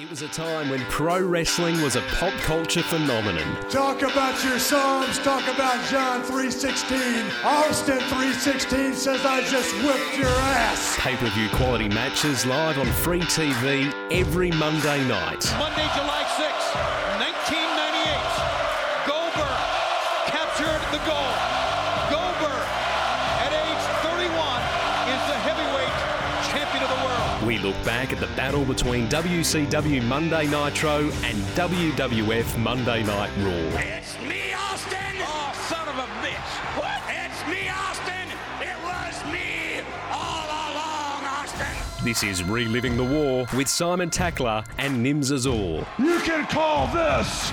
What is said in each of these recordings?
It was a time when pro wrestling was a pop culture phenomenon. Talk about your Psalms. Talk about John 3.16. Austin 3.16 says I just whipped your ass. Pay-per-view quality matches live on free TV every Monday night. Monday, July 6th, look back at the battle between WCW Monday Nitro and WWF Monday Night Raw. It's me, Austin! Oh, son of a bitch! What? It's me, Austin! It was me all along, Austin! This is Reliving the War with Simon Tackler and Nims Azor. You can call this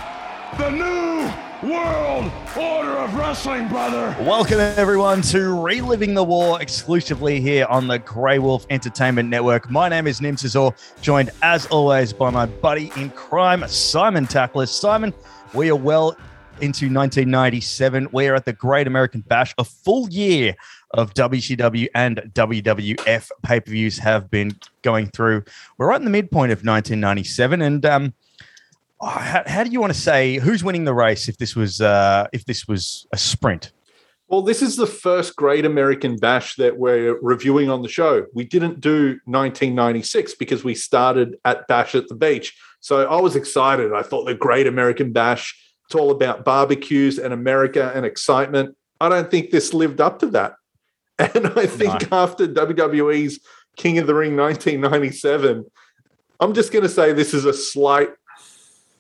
the new world order of wrestling, brother. Welcome, everyone, to Reliving the War exclusively here on the Grey Wolf Entertainment Network. My name is Nim Cesar, joined as always by my buddy in crime, Simon Tackler. Simon, we are well into 1997. We are at the Great American Bash. A full year of WCW and WWF pay per views have been going through. We're right in the midpoint of 1997. And, um, oh, how, how do you want to say who's winning the race if this was uh, if this was a sprint? Well, this is the first Great American Bash that we're reviewing on the show. We didn't do 1996 because we started at Bash at the Beach. So I was excited. I thought the Great American Bash, it's all about barbecues and America and excitement. I don't think this lived up to that. And I think after WWE's King of the Ring 1997, I'm just going to say this is a slight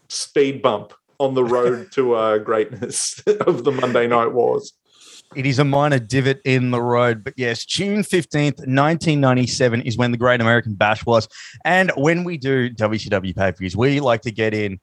speed bump on the road to uh, greatness of the Monday Night Wars. It is a minor divot in the road, but yes, June 15th, 1997 is when the Great American Bash was. And when we do WCW pay per views, we like to get in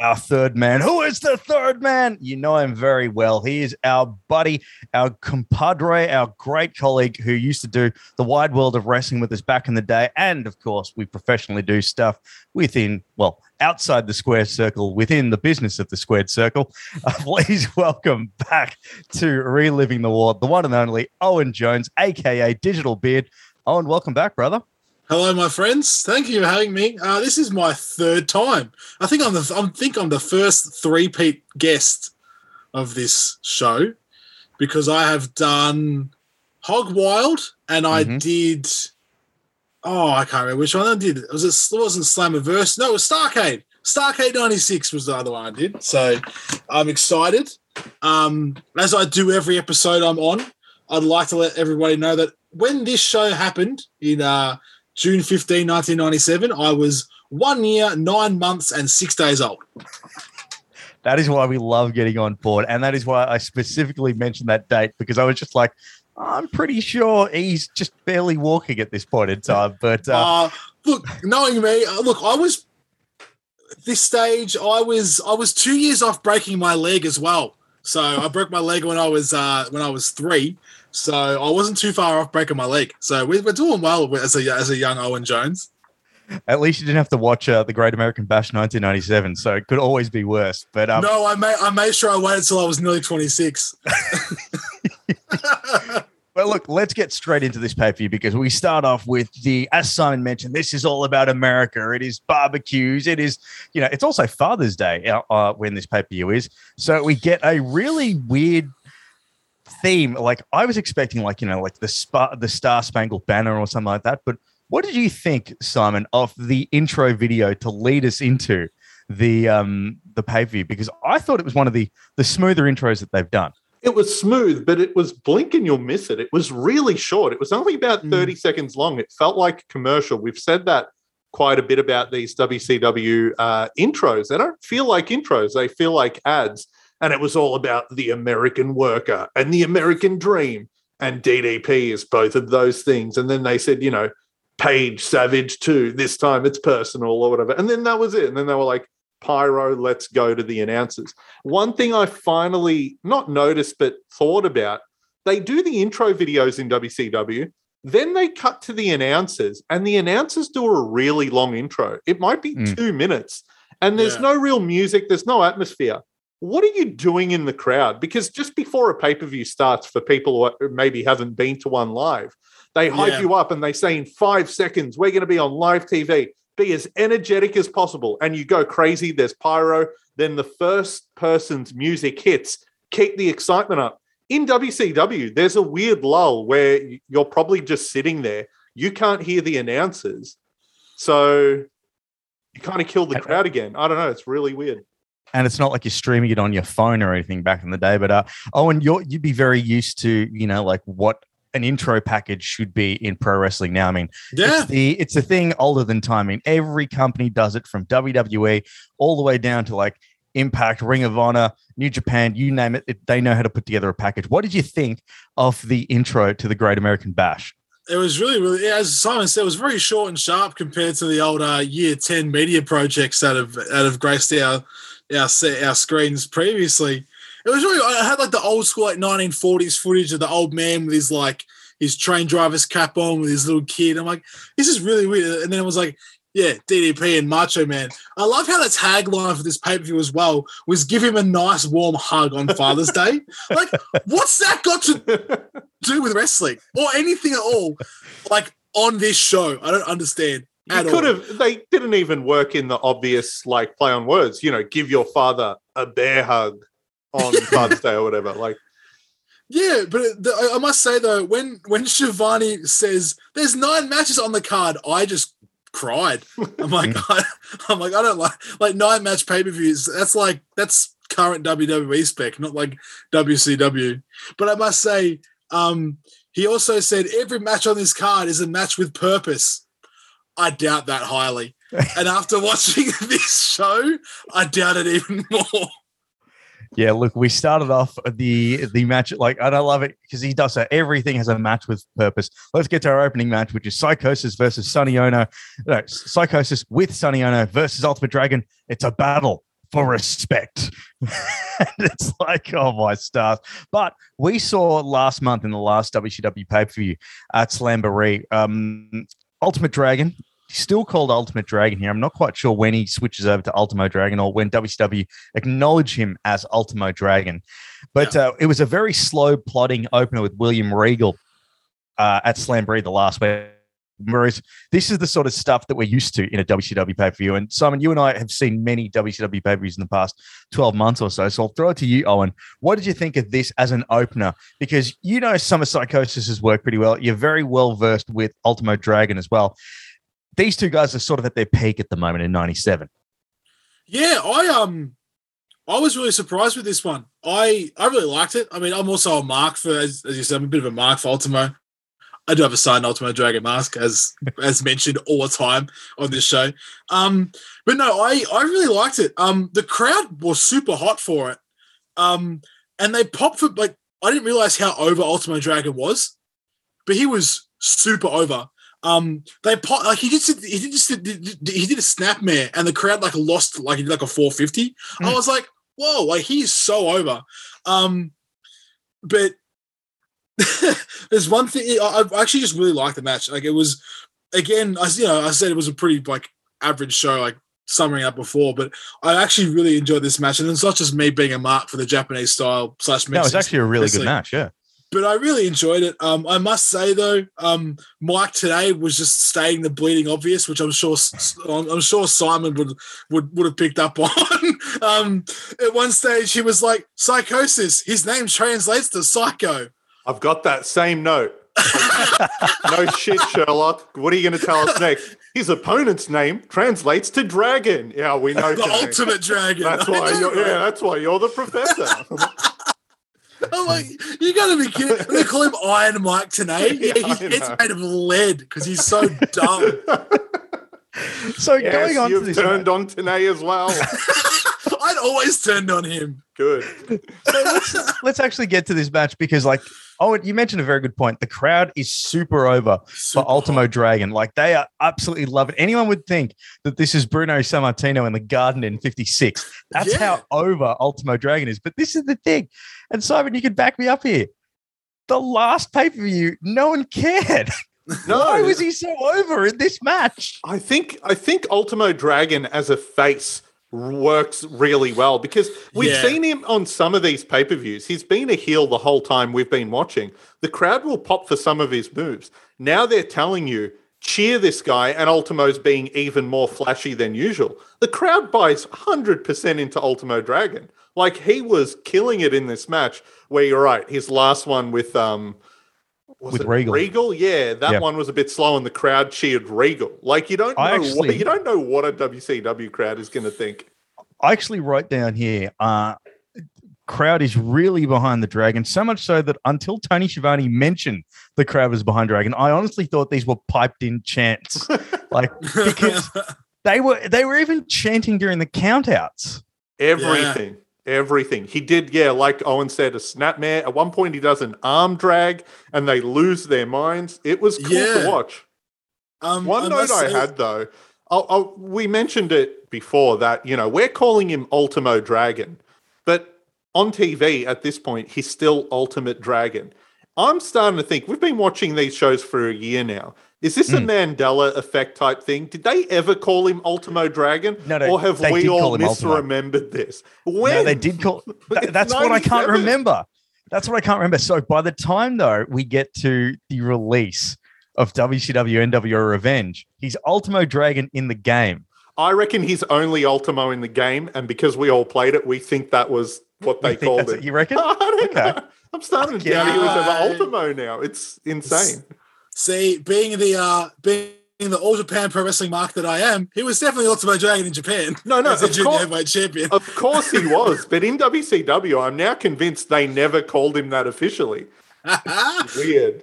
our third man. Who is the third man? You know him very well. He is our buddy, our compadre, our great colleague who used to do the wide world of wrestling with us back in the day. And of course, we professionally do stuff within, well, outside the square circle, within the business of the squared circle. Uh, please welcome back to Reliving the War, the one and only Owen Jones, aka Digital Beard. Owen, welcome back, brother. Hello, my friends. Thank you for having me. Uh, this is my third time. I think I'm the I think I'm the first three-peat guest of this show because I have done Hog Wild and I Mhm. did. Oh, I can't remember which one I did. Was it? It wasn't Slammiverse. No, it was Starcade. Starcade '96 was the other one I did. So I'm excited. Um, as I do every episode I'm on, I'd like to let everybody know that when this show happened in uh, June 15, 1997, I was one year, nine months, and six days old. That is why we love getting on board. And that is why I specifically mentioned that date because I was just like, I'm pretty sure he's just barely walking at this point in time. But uh, Uh, look, knowing me, uh, look, I was this stage. I was I was two years off breaking my leg as well. So I broke my leg when I was uh, when I was three. So I wasn't too far off breaking my leg. So we're, we're doing well as a as a young Owen Jones. at least you didn't have to watch uh, the Great American Bash 1997. So it could always be worse. But um, no, I made I made sure I waited until I was nearly twenty six. Well, look, let's get straight into this pay per view because we start off with the, as Simon mentioned, this is all about America. It is barbecues. It is, you know, it's also Father's Day uh, uh, when this pay per view is. So we get a really weird theme. Like I was expecting, like you know, like the spa, the Star Spangled Banner or something like that. But what did you think, Simon, of the intro video to lead us into the um the pay per view? Because I thought it was one of the the smoother intros that they've done. It was smooth, but it was blink and you'll miss it. It was really short. It was only about 30 seconds long. It felt like a commercial. We've said that quite a bit about these WCW uh, intros. They don't feel like intros, they feel like ads. And it was all about the American worker and the American dream. And DDP is both of those things. And then they said, you know, Page Savage too. This time it's personal or whatever. And then that was it. And then they were like, Pyro, let's go to the announcers. One thing I finally not noticed but thought about, they do the intro videos in WCW. Then they cut to the announcers, and the announcers do a really long intro. It might be Mm. two minutes, and there's Yeah. no real music, there's no atmosphere. What are you doing in the crowd? Because just before a pay per view starts, for people who maybe haven't been to one live, they hype Yeah. you up and they say in five seconds, we're going to be on live TV. be as energetic as possible, and you go crazy. There's pyro. Then the first person's music hits. Keep the excitement up. In WCW, there's a weird lull where you're probably just sitting there. You can't hear the announcers, so you kind of kill the crowd again. I don't know. It's really weird and it's not like you're streaming it on your phone or anything back in the day. But uh, oh, and you're you'd be very used to you know like what an intro package should be in pro wrestling now. I mean, Yeah. it's the it's a thing older than time. I mean, every company does it from WWE all the way down to like Impact, Ring of Honor, New Japan, you name it, it they know how to put together a package. What did you think of the intro to the Great American Bash? It was really, really, as Simon said, it was very short and sharp compared to the old uh, year 10 media projects that have, that have graced our, our, se- our screens previously. It was really, I had like the old school, like 1940s footage of the old man with his like, his train driver's cap on with his little kid. I'm like, this is really weird. And then it was like, yeah, DDP and Macho Man. I love how the tagline for this pay per view as well was give him a nice warm hug on Father's Day. Like, what's that got to do with wrestling or anything at all? Like on this show, I don't understand. You could all. have. They didn't even work in the obvious like play on words. You know, give your father a bear hug on Father's Day or whatever. Like, Yeah, but the, I- I must say though, when when Schiavone says there's nine matches on the card, I just cried. I'm like, I, am like, I don't like like nine match pay per views. That's like that's current WWE spec, not like WCW. But I must say, um, he also said every match on this card is a match with purpose. I doubt that highly. and after watching this show, I doubt it even more. Yeah, look, we started off the the match like and I love it because he does that. Everything has a match with purpose. Let's get to our opening match, which is Psychosis versus Sonny Onoo. No, Psychosis with Sonny Onoo versus Ultimate Dragon. It's a battle for respect. it's like, oh my stars. But we saw last month in the last WCW pay-per-view at Slamboree, um, Ultimate Dragon still called Ultimate Dragon here. I'm not quite sure when he switches over to Ultimo Dragon or when WCW acknowledge him as Ultimo Dragon. But uh, it was a very slow plotting opener with William Regal uh, at Slamboree the last week. Whereas this is the sort of stuff that we're used to in a WCW pay per view. And Simon, you and I have seen many WCW pay per views in the past 12 months or so. So I'll throw it to you, Owen. What did you think of this as an opener? Because you know Summer Psychosis has worked pretty well. You're very well versed with Ultimo Dragon as well. These two guys are sort of at their peak at the moment in 97. Yeah, I um I was really surprised with this one. I I really liked it. I mean, I'm also a mark for as, as you said, I'm a bit of a mark for Ultimo. I do have a signed Ultimo Dragon mask, as as mentioned all the time on this show. Um, but no, I I really liked it. Um, the crowd was super hot for it. Um, and they popped for like I didn't realize how over Ultimo Dragon was, but he was super over. Um, they pop like he just he did just he did a snapmare and the crowd like lost like he did like a 450. I was like, whoa, like he's so over. Um, but there's one thing I, I actually just really liked the match. Like it was again, I you know I said it was a pretty like average show, like summing up before, but I actually really enjoyed this match, and it's not just me being a mark for the Japanese style slash. No, it's actually a really good match. Yeah. But I really enjoyed it. Um, I must say though, um, Mike Tenay was just stating the bleeding obvious, which I'm sure I'm sure Simon would would would have picked up on. um, at one stage, he was like, "Psychosis." His name translates to psycho. I've got that same note. no shit, Sherlock. What are you going to tell us next? His opponent's name translates to dragon. Yeah, we know. The today. ultimate dragon. That's why you're. Yeah, that's why you're the professor. I'm like, you gotta be kidding. They call him Iron Mike Tenay. Yeah, Yeah, his head's know. made of lead because he's so dumb. So yes, going on to you've this turned on Tenay as well. I'd always turned on him. Good. so let's, let's actually get to this match because, like, oh, you mentioned a very good point. The crowd is super over Super for Ultimo Dragon. Like, they are absolutely love it. Anyone would think that this is Bruno Sammartino in the Garden in '56. That's Yeah. how over Ultimo Dragon is. But this is the thing, and Simon, you can back me up here. The last pay per view, no one cared. No, Why was he so over in this match? I think I think Ultimo Dragon as a face works really well because we've Yeah. seen him on some of these pay-per-views. He's been a heel the whole time we've been watching. The crowd will pop for some of his moves. Now they're telling you cheer this guy, and Ultimo's being even more flashy than usual. The crowd buys 100% into Ultimo Dragon. Like he was killing it in this match. Where you're right, his last one with um, was With it Regal. Regal, yeah, that Yeah. one was a bit slow, and the crowd cheered Regal. Like you don't know I what actually- you don't know what a WCW crowd is going to think. I actually wrote down here. Uh, crowd is really behind the dragon, so much so that until Tony Schiavone mentioned the crowd was behind Dragon, I honestly thought these were piped in chants, like because they were they were even chanting during the countouts. Everything. Everything. He did, yeah, like Owen said, a snapmare. At one point, he does an arm drag and they lose their minds. It was cool Yeah. to watch. um, One note must I had, though, I'll, I'll, we mentioned it before that, you know, we're calling him Ultimo Dragon, but on TV at this point, he's still Ultimate Dragon. I'm starting to think we've been watching these shows for a year now. Is this a Hmm. Mandela effect type thing? Did they ever call him Ultimo Dragon? No, no, or have we all call him Ultimo. misremembered this? When? No, they did call. That, that's what I can't remember. That's what I can't remember. So by the time though we get to the release of WCW NWO Revenge, he's Ultimo Dragon in the game. I reckon he's only Ultimo in the game, and because we all played it, we think that was what they called it. you reckon? I don't Okay. know. I'm starting to doubt he was ever Ultimo now. It's insane. See, being the uh, being the All Japan Pro Wrestling mark that I am, he was definitely Ultimate Dragon in Japan. No, no, as a of junior course- heavyweight champion. Of course he was, but in WCW, I'm now convinced they never called him that officially. Weird.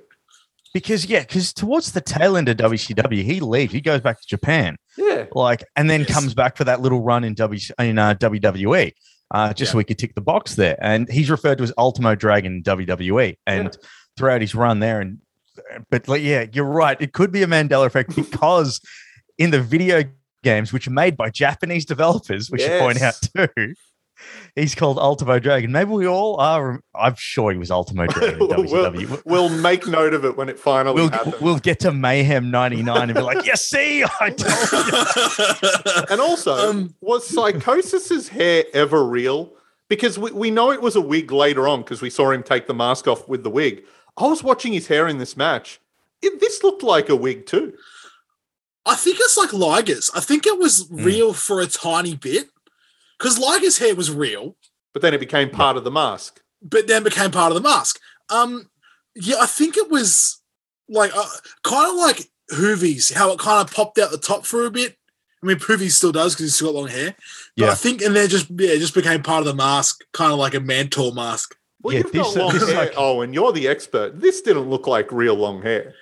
Because yeah, because towards the tail end of WCW, he leaves. He goes back to Japan, Yeah. like, and then Yes. comes back for that little run in W in uh, WWE, uh, just so Yeah. we could tick the box there. And he's referred to as Ultimo Dragon WWE, and throughout his run there. And but like, yeah, you're right. It could be a Mandela effect because in the video games, which are made by Japanese developers, we should point out too. He's called Ultimo Dragon. Maybe we all are. I'm sure he was Ultimo Dragon we'll, we'll make note of it when it finally We'll, happens. we'll get to Mayhem 99 and be like, yes, see, I told you. And also, Um, was Psychosis's hair ever real? Because we, we know it was a wig later on because we saw him take the mask off with the wig. I was watching his hair in this match. It, this looked like a wig too. I think it's like Liger's. I think it was Hmm. real for a tiny bit because Liger's hair was real, But then it became part of the mask. but then became part of the mask. Um, yeah, I think it was like uh, kind of like Juvi's, how it kind of popped out the top for a bit. I mean, Juvi still does because he's still got long hair. But Yeah. I think, and then just yeah, it just became part of the mask, kind of like a mantle mask. Well, Yeah, you've got this- long hair. like- oh, and you're the expert. This didn't look like real long hair.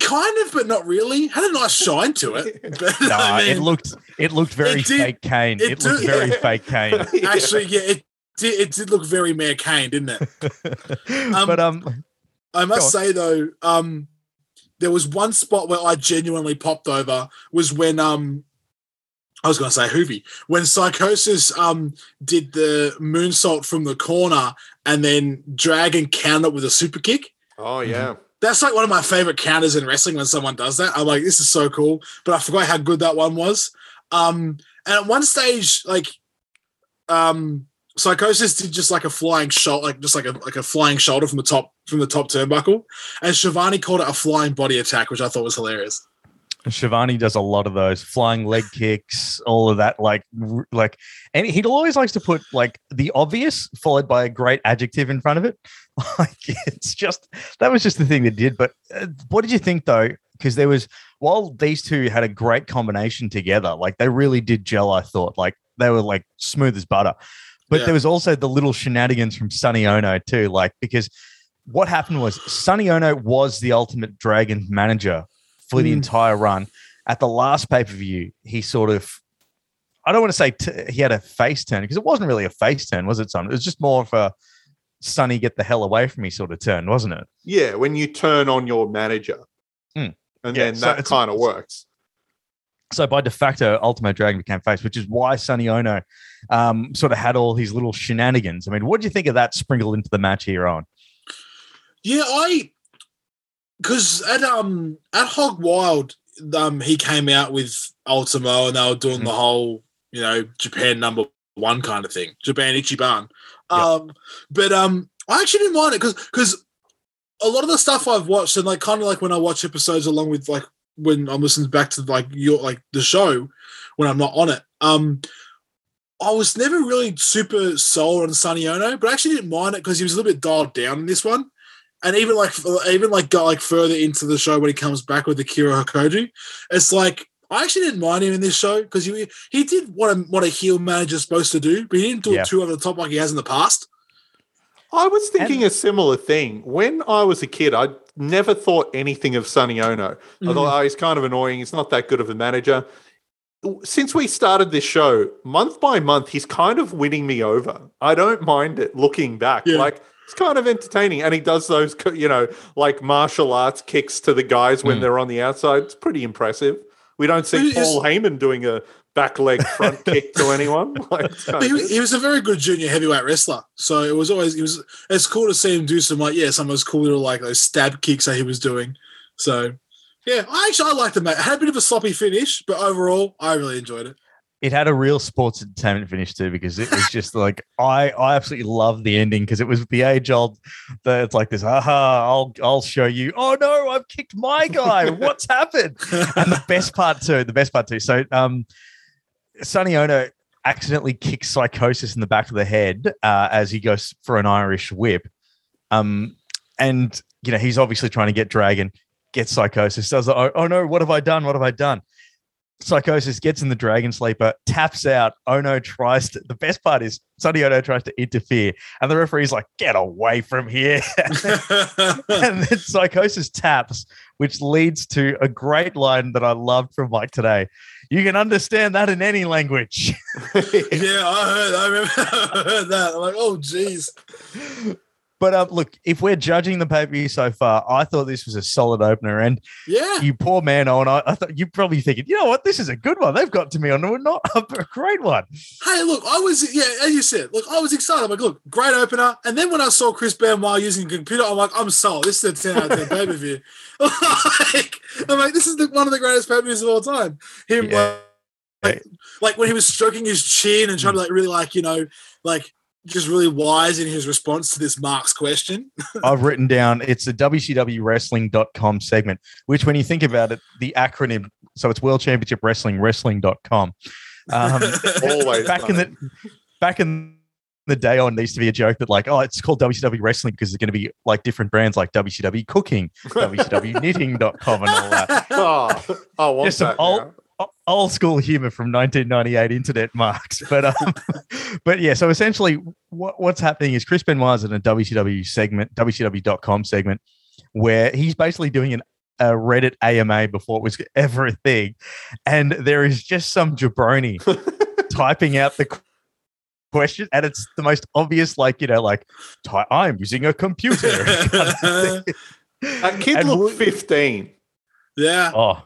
Kind of, but not really. Had a nice shine to it. But, No, I it looked it looked very It did- fake Kane. It, it looked did- very yeah. fake Kane. actually, yeah, it did, it did look very Mayor Kane, didn't it? but um, I must say though, um, there was one spot where I genuinely popped over was when um, I was going to say Juvi when Psychosis um did the moonsault from the corner and then Dragon countered with a super kick. Oh yeah. That's like one of my favorite counters in wrestling when someone does that. I'm like, this is so cool. But I forgot how good that one was. Um, and at one stage, like, um, Psychosis did just like a flying shot, like just like a like a flying shoulder from the top from the top turnbuckle, and Schiavone called it a flying body attack, which I thought was hilarious. Schiavone does a lot of those flying leg kicks, all of that. Like, like, and he always likes to put like the obvious followed by a great adjective in front of it. Like, it's just that was just the thing that did. But uh, what did you think though? Because there was while these two had a great combination together, like they really did gel. I thought like they were like smooth as butter. But Yeah. there was also the little shenanigans from Sonny Onoo too, like because what happened was Sonny Onoo was the ultimate dragon manager for the Mm. entire run. At the last pay per view, he sort of, I don't want to say t- he had a face turn because it wasn't really a face turn, was it, son? It was just more of a Sonny get the hell away from me sort of turn, wasn't it? Yeah, when you turn on your manager. Hmm. And Yeah, then so that it's- kind of works. So by de facto, Ultimo Dragon became face, which is why Sonny Onoo um, sort of had all his little shenanigans. I mean, what do you think of that sprinkled into the match here on? Yeah, I because at um at Hog Wild, um he came out with Ultimo and they were doing the whole you know Japan number one kind of thing, Japan Ichiban. Yeah. Um, but um, I actually didn't mind it because because a lot of the stuff I've watched and like kind of like when I watch episodes along with like when I'm listening back to like your like the show when I'm not on it. Um, I was never really super sold on Sonny Onoo, but I actually didn't mind it because he was a little bit dialed down in this one. And even like even like got like further into the show when he comes back with Akira Hokuto, it's like I actually didn't mind him in this show because he he did what a what a heel manager's supposed to do, but he didn't do Yeah. it too over the top like he has in the past. I was thinking a similar thing. When I was a kid, I never thought anything of Sonny Onoo. I thought, mm. oh, he's kind of annoying. He's not that good of a manager. Since we started this show, month by month, he's kind of winning me over. I don't mind it looking back. Yeah. Like, it's kind of entertaining. And he does those, you know, like martial arts kicks to the guys when Mm. they're on the outside. It's pretty impressive. We don't see But it's- Paul Heyman doing a back leg front kick to anyone. Like, it's kind But of he, good. he was a very good junior heavyweight wrestler, so it was always it was it's cool to see him do some like yeah some of those cool little like those stab kicks that he was doing. So yeah, I actually I liked it, mate. It had a bit of a sloppy finish, but overall I really enjoyed it. It had a real sports entertainment finish too because it was just like I I absolutely love the ending because it was the age old that it's like this aha I'll I'll show you. Oh no I've kicked my guy. What's happened? And the best part too the best part too. So um Sonny Onoo accidentally kicks psychosis in the back of the head uh, as he goes for an Irish whip. Um and you know he's obviously trying to get Dragon gets psychosis does the, oh, oh no what have I done? What have I done Psychosis gets in the Dragon Sleeper, taps out. Oh ono tries to. The best part is Sonny Onoo tries to interfere, and the referee's like, "Get away from here!" and then Psychosis taps, which leads to a great line that I loved from Mike Tenay. You can understand that in any language. yeah, I heard. I remember I heard that. I'm like, oh jeez. But uh, look, if we're judging the pay per view so far, I thought this was a solid opener. And Yeah. you poor man, Owen, I, I thought you're probably thinking, you know what, this is a good one. They've got to me on a not a great one. Hey, look, I was yeah, as you said, look, I was excited. I'm like, look, great opener. And then when I saw Chris Benoit using a computer, I'm like, I'm sold. This is a 10 out of 10 pay per view. like, I'm like, this is the, one of the greatest pay per views of all time. Him Yeah. like, like when he was stroking his chin and trying to like really like you know like just really wise in his response to this Mark's question. I've written down it's a WCWWrestling.com segment, which when you think about it, the acronym, so it's World Championship Wrestling, wrestling.com. Um, Always back in the back in the day on there used to be a joke that like, oh, it's called WCW Wrestling because it's going to be like different brands like WCW Cooking, WCWKnitting.com and all that. oh, I want Just some that old- now. o- old school humor from 1998 internet marks but um but yeah so essentially what, what's happening is chris benoit's in a wcw segment wcw.com segment where he's basically doing an a reddit ama before it was ever a thing and there is just some jabroni typing out the question and it's the most obvious like you know like ty- i'm using a computer a kid And looked 15. yeah. Oh,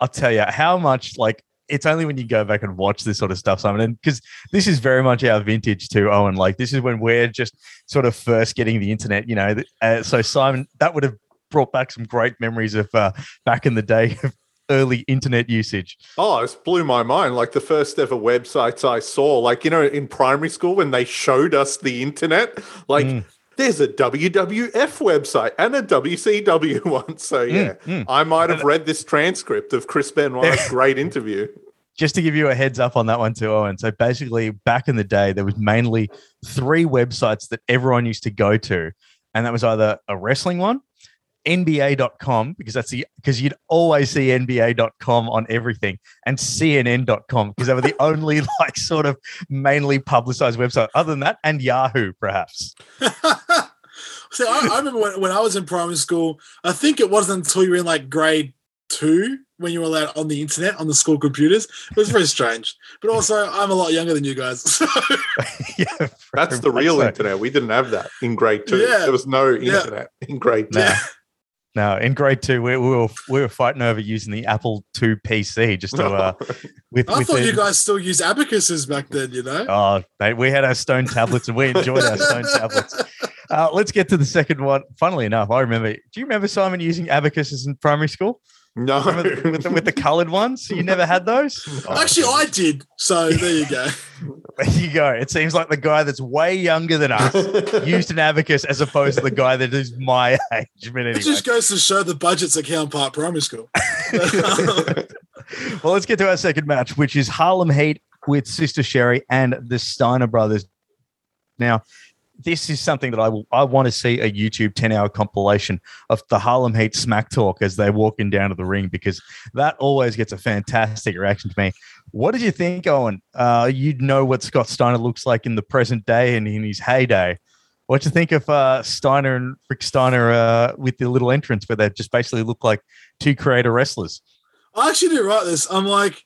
I'll tell you how much like it's only when you go back and watch this sort of stuff, Simon, and because this is very much our vintage too, Owen. Like this is when we're just sort of first getting the internet, you know. Uh, so Simon, that would have brought back some great memories of uh, back in the day of early internet usage. Oh, it blew my mind. Like the first ever websites I saw, like, you know, in primary school when they showed us the internet, like, Mm. There's a WWF website and a WCW one. So, yeah, mm. I might have read this transcript of Chris Benoit's great interview. Just to give you a heads up on that one too, Owen. So basically, back in the day, there was mainly three websites that everyone used to go to, and that was either a wrestling one, NBA.com, because that's the because you'd always see NBA.com on everything, and CNN.com, because they were the only like sort of mainly publicized website. Other than that, and Yahoo, perhaps. See, I, I remember when, when I was in primary school, I think it wasn't until you were in like grade two when you were allowed on the internet on the school computers. It was very strange. But also, I'm a lot younger than you guys. So, yeah, That's the real so. internet. We didn't have that in grade two. Yeah. There was no Yeah. internet in grade two. Nah. No, in grade two, we, we were we were fighting over using the Apple II PC just to uh, with, I with thought the- you guys still use abacuses back then, you know? Oh, mate, we had our stone tablets and we enjoyed our stone tablets. Uh, let's get to the second one. Funnily enough, I remember. Do you remember Simon using abacuses in primary school No. Remember the- with the, with the coloured ones? You never had those? Oh, Actually, I did. So there you go. There you go. It seems like the guy that's way younger than us used an abacus as opposed to the guy that is my age. But anyway. It just goes to show the budgets at Count Park Primary School. well, let's get to our second match, which is Harlem Heat with Sister Sherri and the Steiner brothers. Now, this is something that I will, I want to see a YouTube 10 hour compilation of the Harlem Heat smack talk as they're walking down to the ring because that always gets a fantastic reaction to me. What did you think, Owen? Uh, you know what Scott Steiner looks like in the present day and in his heyday. What do you think of uh, Steiner and Rick Steiner uh, with the little entrance where they just basically look like two creator wrestlers? I actually didn't write this. I'm like,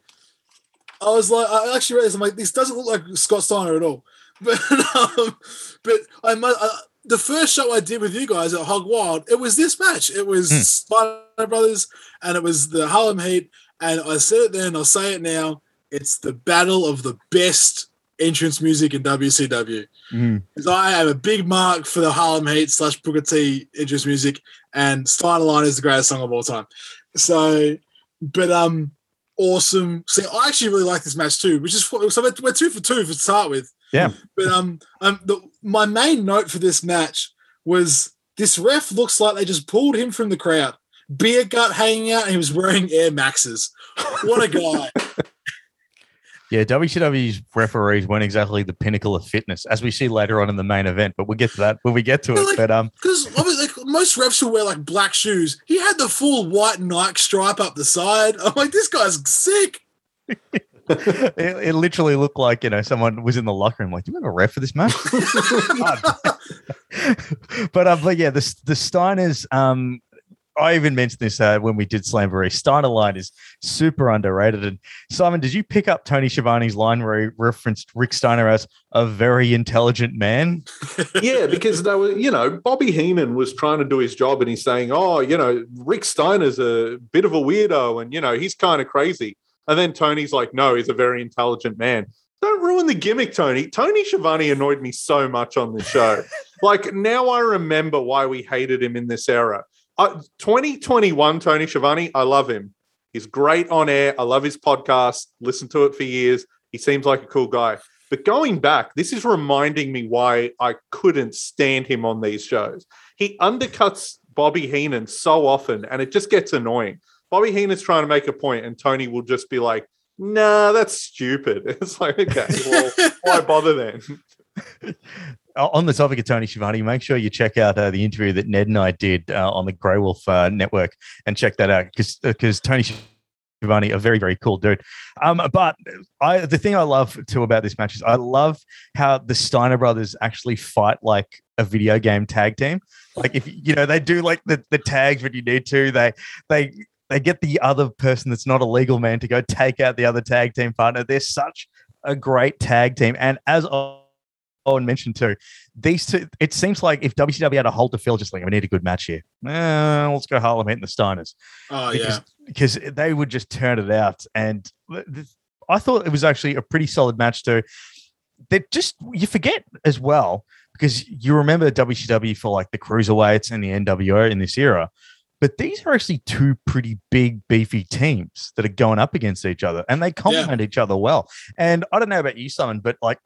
I was like, I actually read this. I'm like, this doesn't look like Scott Steiner at all. But um, but I must. Uh, the first show I did with you guys at Hog Wild, it was this match. It was Hmm. Steiner Brothers, and it was the Harlem Heat. And I said it then, I'll say it now. It's the battle of the best entrance music in WCW. Mm. I have a big mark for the Harlem Heat slash Booker T entrance music, and Steiner Line is the greatest song of all time. So, but um, awesome. See, I actually really like this match too, which is so we're, we're two for two to start with. Yeah. But um, um, the, my main note for this match was this ref looks like they just pulled him from the crowd, beer gut hanging out, and he was wearing Air Maxes. What a guy! Yeah, WCW's referees weren't exactly the pinnacle of fitness, as we see later on in the main event. But we'll get to that when we get to But it. like- But um, Because like most refs will wear like black shoes. He had the full white Nike stripe up the side. I'm like, this guy's sick. it, it literally looked like you know someone was in the locker room like, "Do you have a ref for this match?" but um, but yeah, the the Steiners. Um, I even mentioned this uh, when we did Slamboree. Steiner line is super underrated. And Simon, did you pick up Tony Schiavone's line where he referenced Rick Steiner as a very intelligent man? yeah, because they were, you know, Bobby Heenan was trying to do his job and he's saying, oh, you know, Rick Steiner's a bit of a weirdo and, you know, he's kind of crazy. And then Tony's like, no, he's a very intelligent man. Don't ruin the gimmick, Tony. Tony Schiavone annoyed me so much on this show. like, now I remember why we hated him in this era. Uh, 2021 Tony Schiavone, I love him. He's great on air. I love his podcast. Listen to it for years. He seems like a cool guy. But going back, this is reminding me why I couldn't stand him on these shows. He undercuts Bobby Heenan so often, and it just gets annoying. Bobby Heenan's trying to make a point, and Tony will just be like, "Nah, that's stupid." It's like, okay, well, why bother then? Uh, on the topic of Tony Schiavone, make sure you check out uh, the interview that Ned and I did uh, on the Grey Wolf uh, network and check that out because because Tony Schiavone, a very very cool dude. Um, but I the thing I love too about this match is I love how the Steiner brothers actually fight like a video game tag team. Like if you know they do like the, the tags when you need to, they they they get the other person that's not a legal man to go take out the other tag team partner. They're such a great tag team, and as Owen mentioned too, these two, it seems like if WCW had a hold to fill, just like we need a good match here. Eh, let's go Harlem Heat and the Steiners Oh because, yeah. because they would just turn it out. And I thought it was actually a pretty solid match too. That just you forget as well because you remember WCW for like the cruiserweights and the NWO in this era. But these are actually two pretty big, beefy teams that are going up against each other and they complement each other well. And I don't know about you, Simon, but like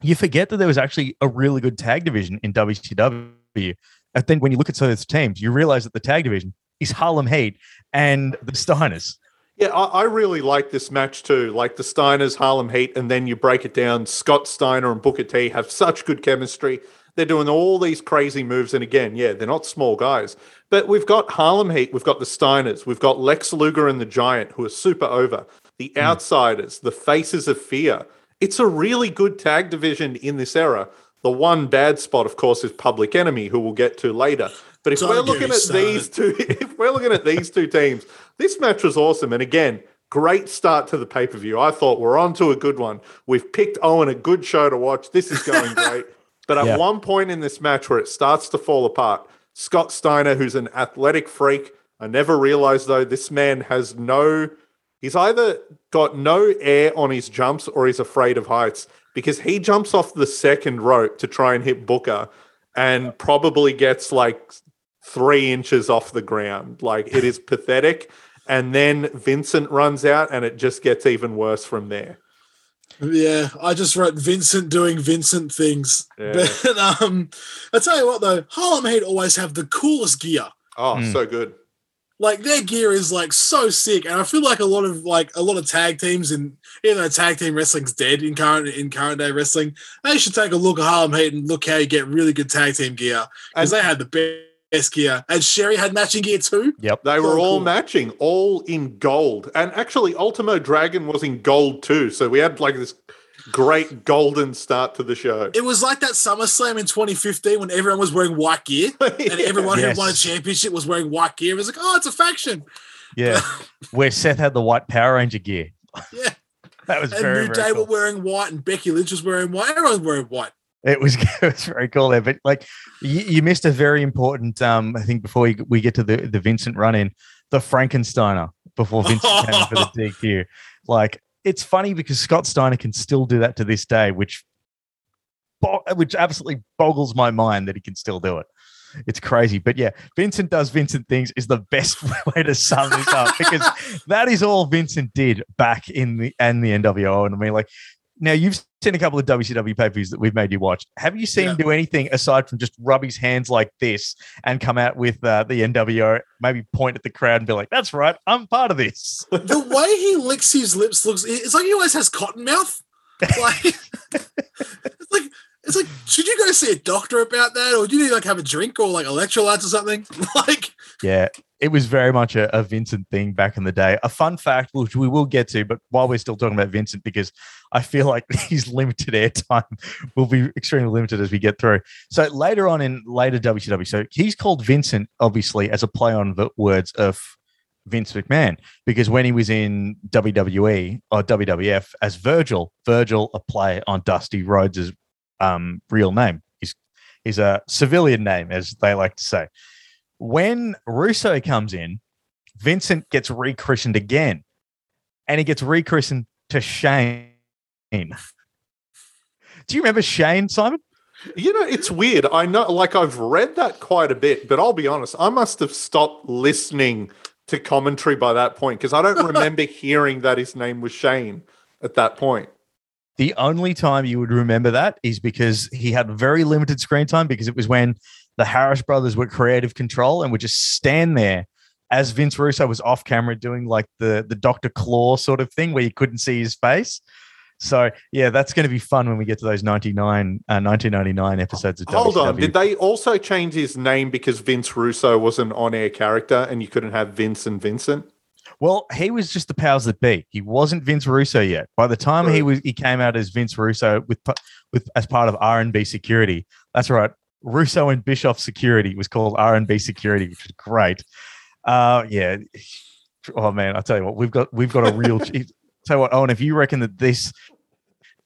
you forget that there was actually a really good tag division in WCW. And then when you look at some of those teams, you realize that the tag division is Harlem Heat and the Steiners. Yeah, I, I really like this match too. Like the Steiners, Harlem Heat, and then you break it down. Scott Steiner and Booker T have such good chemistry. They're doing all these crazy moves. And again, yeah, they're not small guys. But we've got Harlem Heat, we've got the Steiners, we've got Lex Luger and the Giant, who are super over. The Outsiders, the Faces of Fear. It's a really good tag division in this era. The one bad spot, of course, is Public Enemy, who we'll get to later. But if Don't we're looking at these two, if we're looking at these two teams, this match was awesome. And again, great start to the pay per view. I thought we're on to a good one. We've picked Owen a good show to watch. This is going great. But at Yeah. one point in this match where it starts to fall apart, Scott Steiner, who's an athletic freak, I never realized though, this man has no, he's either got no air on his jumps or he's afraid of heights because he jumps off the second rope to try and hit Booker and probably gets like three inches off the ground. Like it is pathetic. And then Vincent runs out and it just gets even worse from there. Yeah, I just wrote Vincent doing Vincent things. Yeah. But um, I tell you what though, Harlem Heat always have the coolest gear. Oh, Mm. so good. Like their gear is like so sick, and I feel like a lot of like a lot of tag teams and even though tag team wrestling's dead in current in current day wrestling, they should take a look at Harlem Heat and look how you get really good tag team gear because they had the best gear, and Sherri had matching gear too. Yep. They were So all cool. matching, all in gold. And actually, Ultimo Dragon was in gold too. So we had like this great golden start to the show. It was like that SummerSlam in 2015 when everyone was wearing white gear, and everyone Yes. who won a championship was wearing white gear. It was like, oh, it's a faction. Yeah. Where Seth had the white Power Ranger gear. Yeah. That was And very, New very Day cool. were wearing white, and Becky Lynch was wearing white. Everyone was wearing white. It was, it was very cool there. But like you, you missed a very important um I think before we, we get to the, the Vincent run in, the Frankensteiner before Vincent came in for the DQ. Like it's funny because Scott Steiner can still do that to this day, which bo- which absolutely boggles my mind that he can still do it. It's crazy. But yeah, Vincent does Vincent things is the best way to sum this up because that is all Vincent did back in the and the NWO. And I mean, like now you've seen a couple of WCW pay-per-views that we've made you watch. Have you seen him Yeah. do anything aside from just rub his hands like this and come out with uh, the NWO, maybe point at the crowd and be like, "That's right, I'm part of this." The way he licks his lips looks, it's like he always has cotton mouth. Like, it's like, it's like, should you go see a doctor about that? Or do you need like have a drink or like electrolytes or something? Like, Yeah, it was very much a, a Vincent thing back in the day. A fun fact, which we will get to, but while we're still talking about Vincent, because I feel like his limited airtime will be extremely limited as we get through. So later on in later WCW, so he's called Vincent, obviously, as a play on the words of Vince McMahon, because when he was in WWE or WWF as Virgil, Virgil, a play on Dusty Rhodes' um, real name. He's, he's a civilian name, as they like to say when Russo comes in, Vincent gets rechristened again, and he gets rechristened to Shane. Do you remember Shane, Simon? You know, it's weird. I know, like, I've read that quite a bit, but I'll be honest, I must have stopped listening to commentary by that point because I don't remember hearing that his name was Shane at that point. The only time you would remember that is because he had very limited screen time because it was when the Harris brothers were creative control and would just stand there as Vince Russo was off camera doing like the the Dr. Claw sort of thing where you couldn't see his face. So yeah, that's going to be fun when we get to those 99, uh, 1999 episodes of Hold on. Did they also change his name because Vince Russo was an on air character and you couldn't have Vince and Vincent? Well, he was just the powers that be. He wasn't Vince Russo yet. By the time he was, he came out as Vince Russo with with as part of R and B Security. That's right. Russo and Bischoff Security was called R and B Security, which is great. Uh, yeah. Oh man, I tell you what, we've got we've got a real. tell you what, Owen, if you reckon that this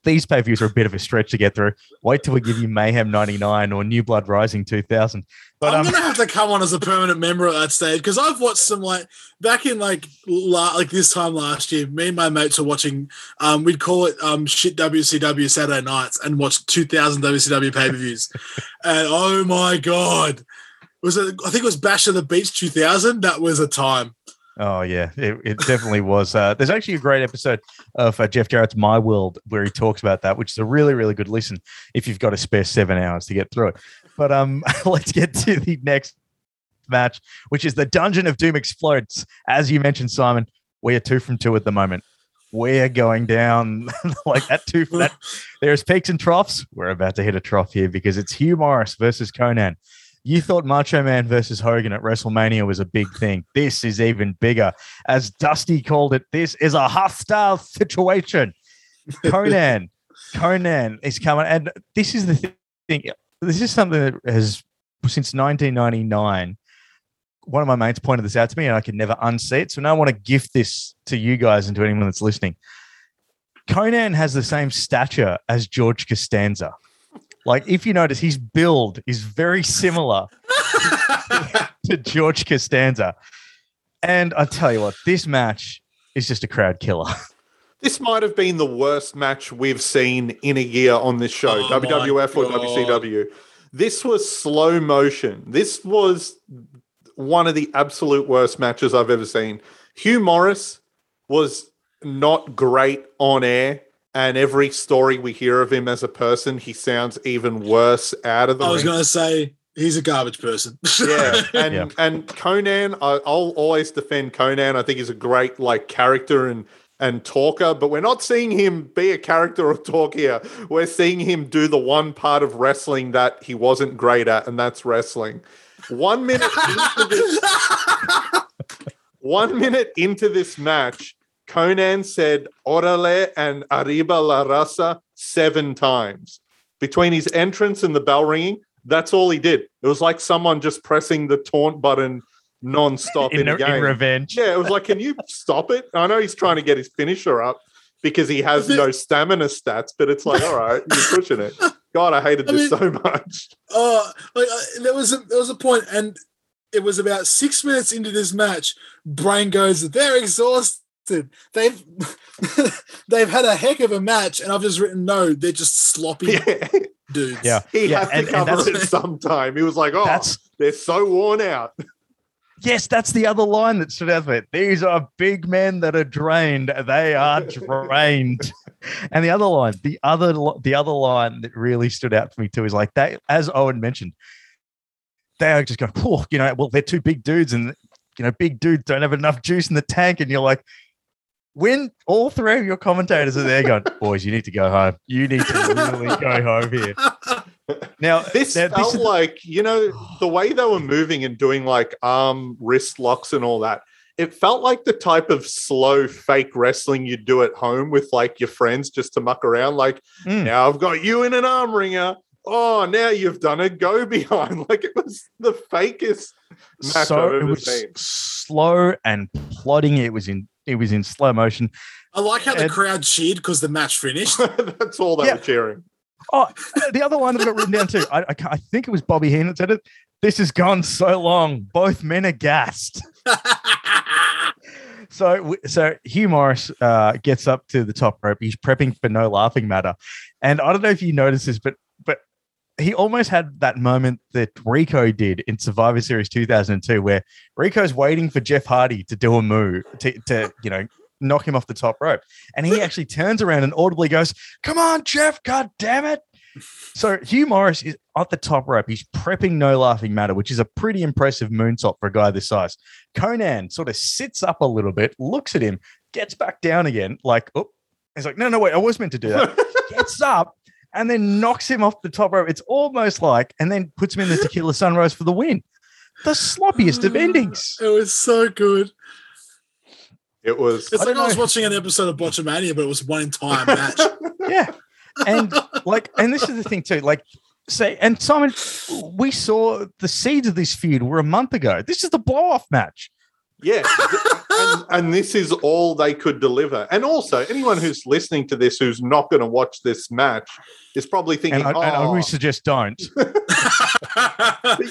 these pay per views are a bit of a stretch to get through, wait till we give you Mayhem '99 or New Blood Rising 2000. But I'm um, gonna have to come on as a permanent member at that stage because I've watched some like back in like la- like this time last year. Me and my mates were watching. Um, we'd call it um shit WCW Saturday nights and watch 2000 WCW pay per views, and oh my god, was it? I think it was Bash of the Beach 2000. That was a time. Oh yeah, it, it definitely was. Uh, there's actually a great episode of uh, Jeff Jarrett's My World where he talks about that, which is a really, really good listen if you've got a spare seven hours to get through it. But um, let's get to the next match, which is the Dungeon of Doom explodes. As you mentioned, Simon, we are two from two at the moment. We're going down like that two. That, there's peaks and troughs. We're about to hit a trough here because it's Hugh Morrus versus Conan. You thought Macho Man versus Hogan at WrestleMania was a big thing. This is even bigger. As Dusty called it, this is a hostile situation. Conan, Conan is coming. And this is the thing. This is something that has, since 1999, one of my mates pointed this out to me and I could never unsee it. So now I want to gift this to you guys and to anyone that's listening. Conan has the same stature as George Costanza. Like, if you notice, his build is very similar to George Costanza. And I tell you what, this match is just a crowd killer. This might have been the worst match we've seen in a year on this show, Oh WWF or WCW. This was slow motion. This was one of the absolute worst matches I've ever seen. Hugh Morrus was not great on air. And every story we hear of him as a person, he sounds even worse out of the I was going to say he's a garbage person. yeah, and Yeah. and Conan, I, I'll always defend Conan. I think he's a great like character and and talker, but we're not seeing him be a character or talk here. We're seeing him do the one part of wrestling that he wasn't great at, and that's wrestling. One minute into this, one minute into this match, Konnan said "Orale" and "Arriba la raza" seven times between his entrance and the bell ringing. That's all he did. It was like someone just pressing the taunt button non-stop in, in, a game. in revenge. Yeah, it was like, can you stop it? I know he's trying to get his finisher up because he has no stamina stats, but it's like, all right, you're pushing it. God, I hated I this mean- so much. Oh, like uh, there was a there was a point, and it was about six minutes into this match. Brain goes, they're exhausted. They've they've had a heck of a match, and I've just written no, they're just sloppy Yeah, dudes. Yeah. he Yeah, had to and- and cover it sometime. He was like, oh, That's they're so worn out. yes, that's the other line that stood out. for There. These are big men that are drained. They are drained. and the other line, the other the other line that really stood out for me too is like that. As Owen mentioned, they are just going, oh, you know, well, they're two big dudes, and you know, big dudes don't have enough juice in the tank, and you're like. When all three of your commentators are there going, boys, you need to go home. You need to really go home here. Now, This now, felt is- like, you know, the way they were moving and doing like arm wrist locks and all that. It felt like the type of slow fake wrestling you do at home with like your friends just to muck around. Like, Mm. now I've got you in an arm wringer. Oh, now you've done a go behind. Like it was the fakest match I've so it was seen. slow and plodding. It was in it was in slow motion. I like how the crowd cheered because the match finished. That's all they Yeah. were cheering. Oh, the other one that got written down too. I, I, I think it was Bobby Heenan that said it. This has gone so long. Both men are gassed. So, so Hugh Morrus uh, gets up to the top rope. He's prepping for no laughing matter, and I don't know if you noticed this, but but he almost had that moment that Rico did in Survivor Series 2002, where Rico's waiting for Jeff Hardy to do a move to, to you know knock him off the top rope, and he actually turns around and audibly goes, "Come on, Jeff! God damn it!" So Hugh Morrus is at the top rope. He's prepping no laughing matter, which is a pretty impressive moonsault for a guy this size. Konnan sort of sits up a little bit, looks at him, gets back down again, like, oh, he's like, no, no, wait, I was meant to do that. gets up and then knocks him off the top rope. It's almost like, and then puts him in the tequila sunrise for the win. The sloppiest of endings. It was so good. It was It's I like I was watching an episode of Botchamania, but it was one entire match. Yeah. And like, and this is the thing too, like, say, and Simon, we saw the seeds of this feud were a month ago. This is the blow off match. Yeah. and, and this is all they could deliver. And also, anyone who's listening to this who's not going to watch this match is probably thinking, And I, and I oh, really suggest don't.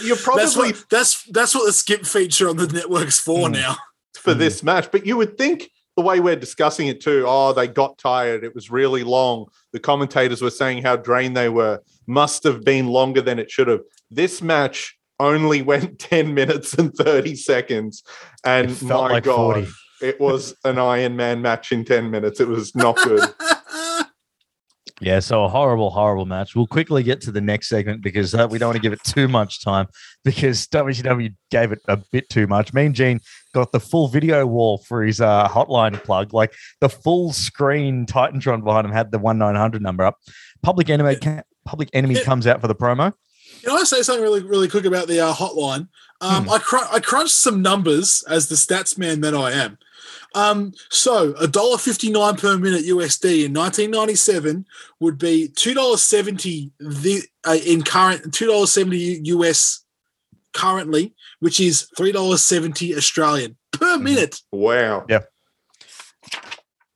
you're probably that's what that's that's what the skip feature on the network's for Mm. now. for this match. But you would think the way we're discussing it too, oh, they got tired. It was really long. The commentators were saying how drained they were. Must have been longer than it should have. This match only went 10 minutes and 30 seconds. And It felt my like God, 40. it was an Iron Man match in 10 minutes. It was not good. Yeah, so a horrible, horrible match. We'll quickly get to the next segment because uh, we don't want to give it too much time because WCW gave it a bit too much. Mean Gene got the full video wall for his uh, hotline plug, like the full screen Titantron behind him had the one nine hundred number up. Public Enemy, Public Enemy comes out for the promo. Can I say something really, really quick about the uh, hotline? Um, I, cr- I crunched some numbers as the stats man that I am. Um, so a dollar fifty nine per minute USD in nineteen ninety seven would be two dollars seventy the uh, in current two dollars seventy US currently, which is three dollars seventy Australian per minute. wow. Yeah.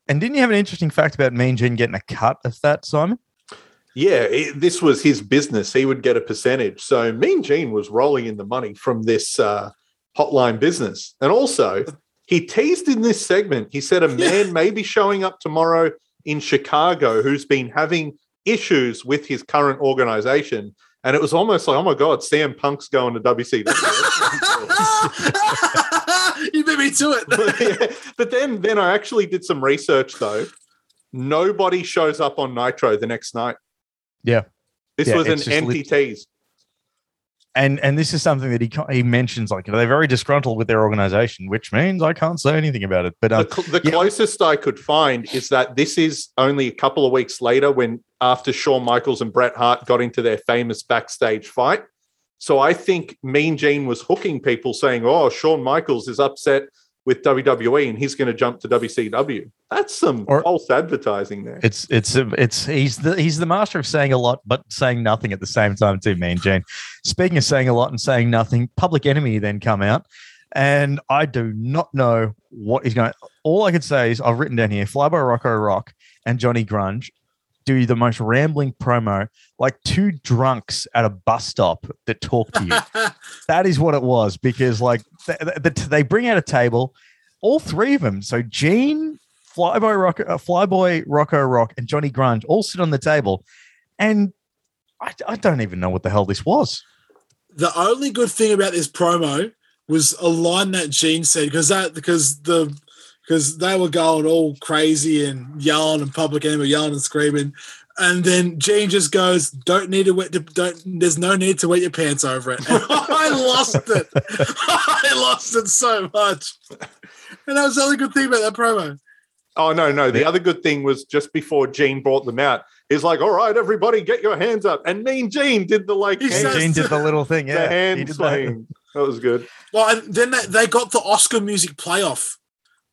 And didn't you have an interesting fact about Mean Gene getting a cut of that, Simon? Yeah, it, this was his business. He would get a percentage. So Mean Gene was rolling in the money from this uh, hotline business. And also, he teased in this segment, he said a man may be showing up tomorrow in Chicago who's been having issues with his current organization. And it was almost like, oh my God, CM Punk's going to WCW. you beat me to it. but then, then I actually did some research though. nobody shows up on Nitro the next night. Yeah. This Yeah, was an empty lit- tease. and and this is something that he he mentions like they're very disgruntled with their organization, which means I can't say anything about it. But The, um, cl- the yeah. closest I could find is that this is only a couple of weeks later when after Shawn Michaels and Bret Hart got into their famous backstage fight. So I think Mean Gene was hooking people saying, "Oh, Shawn Michaels is upset with WWE and he's going to jump to WCW." That's some Or- false advertising there. It's it's it's he's the he's the master of saying a lot but saying nothing at the same time too. Mean Gene. Speaking of saying a lot and saying nothing, Public Enemy then come out, and I do not know what is going. All I could say is I've written down here: Flyboy Rocco Rock and Johnny Grunge do the most rambling promo, like two drunks at a bus stop that talk to you. that is what it was because like th- th- th- they bring out a table, all three of them. So Gene, Flyboy Rock, uh, Flyboy Rocco Rock, and Johnny Grunge all sit on the table, and I, I don't even know what the hell this was. the only good thing about this promo was a line that Gene said because that because the because they were going all crazy and yelling and public enemy yelling and screaming. And then Gene just goes, "Don't need to wet. Don't. There's no need to wet your pants over it." And I lost it. I lost it so much. And that was the only good thing about that promo. Oh no, no. The other good thing was just before Gene brought them out, he's like, "All right, everybody, get your hands up." And Mean Gene did the like He hand- Gene did the little thing, the yeah. he hand did that. That was good. Well, and then they, they got the Oscar music playoff.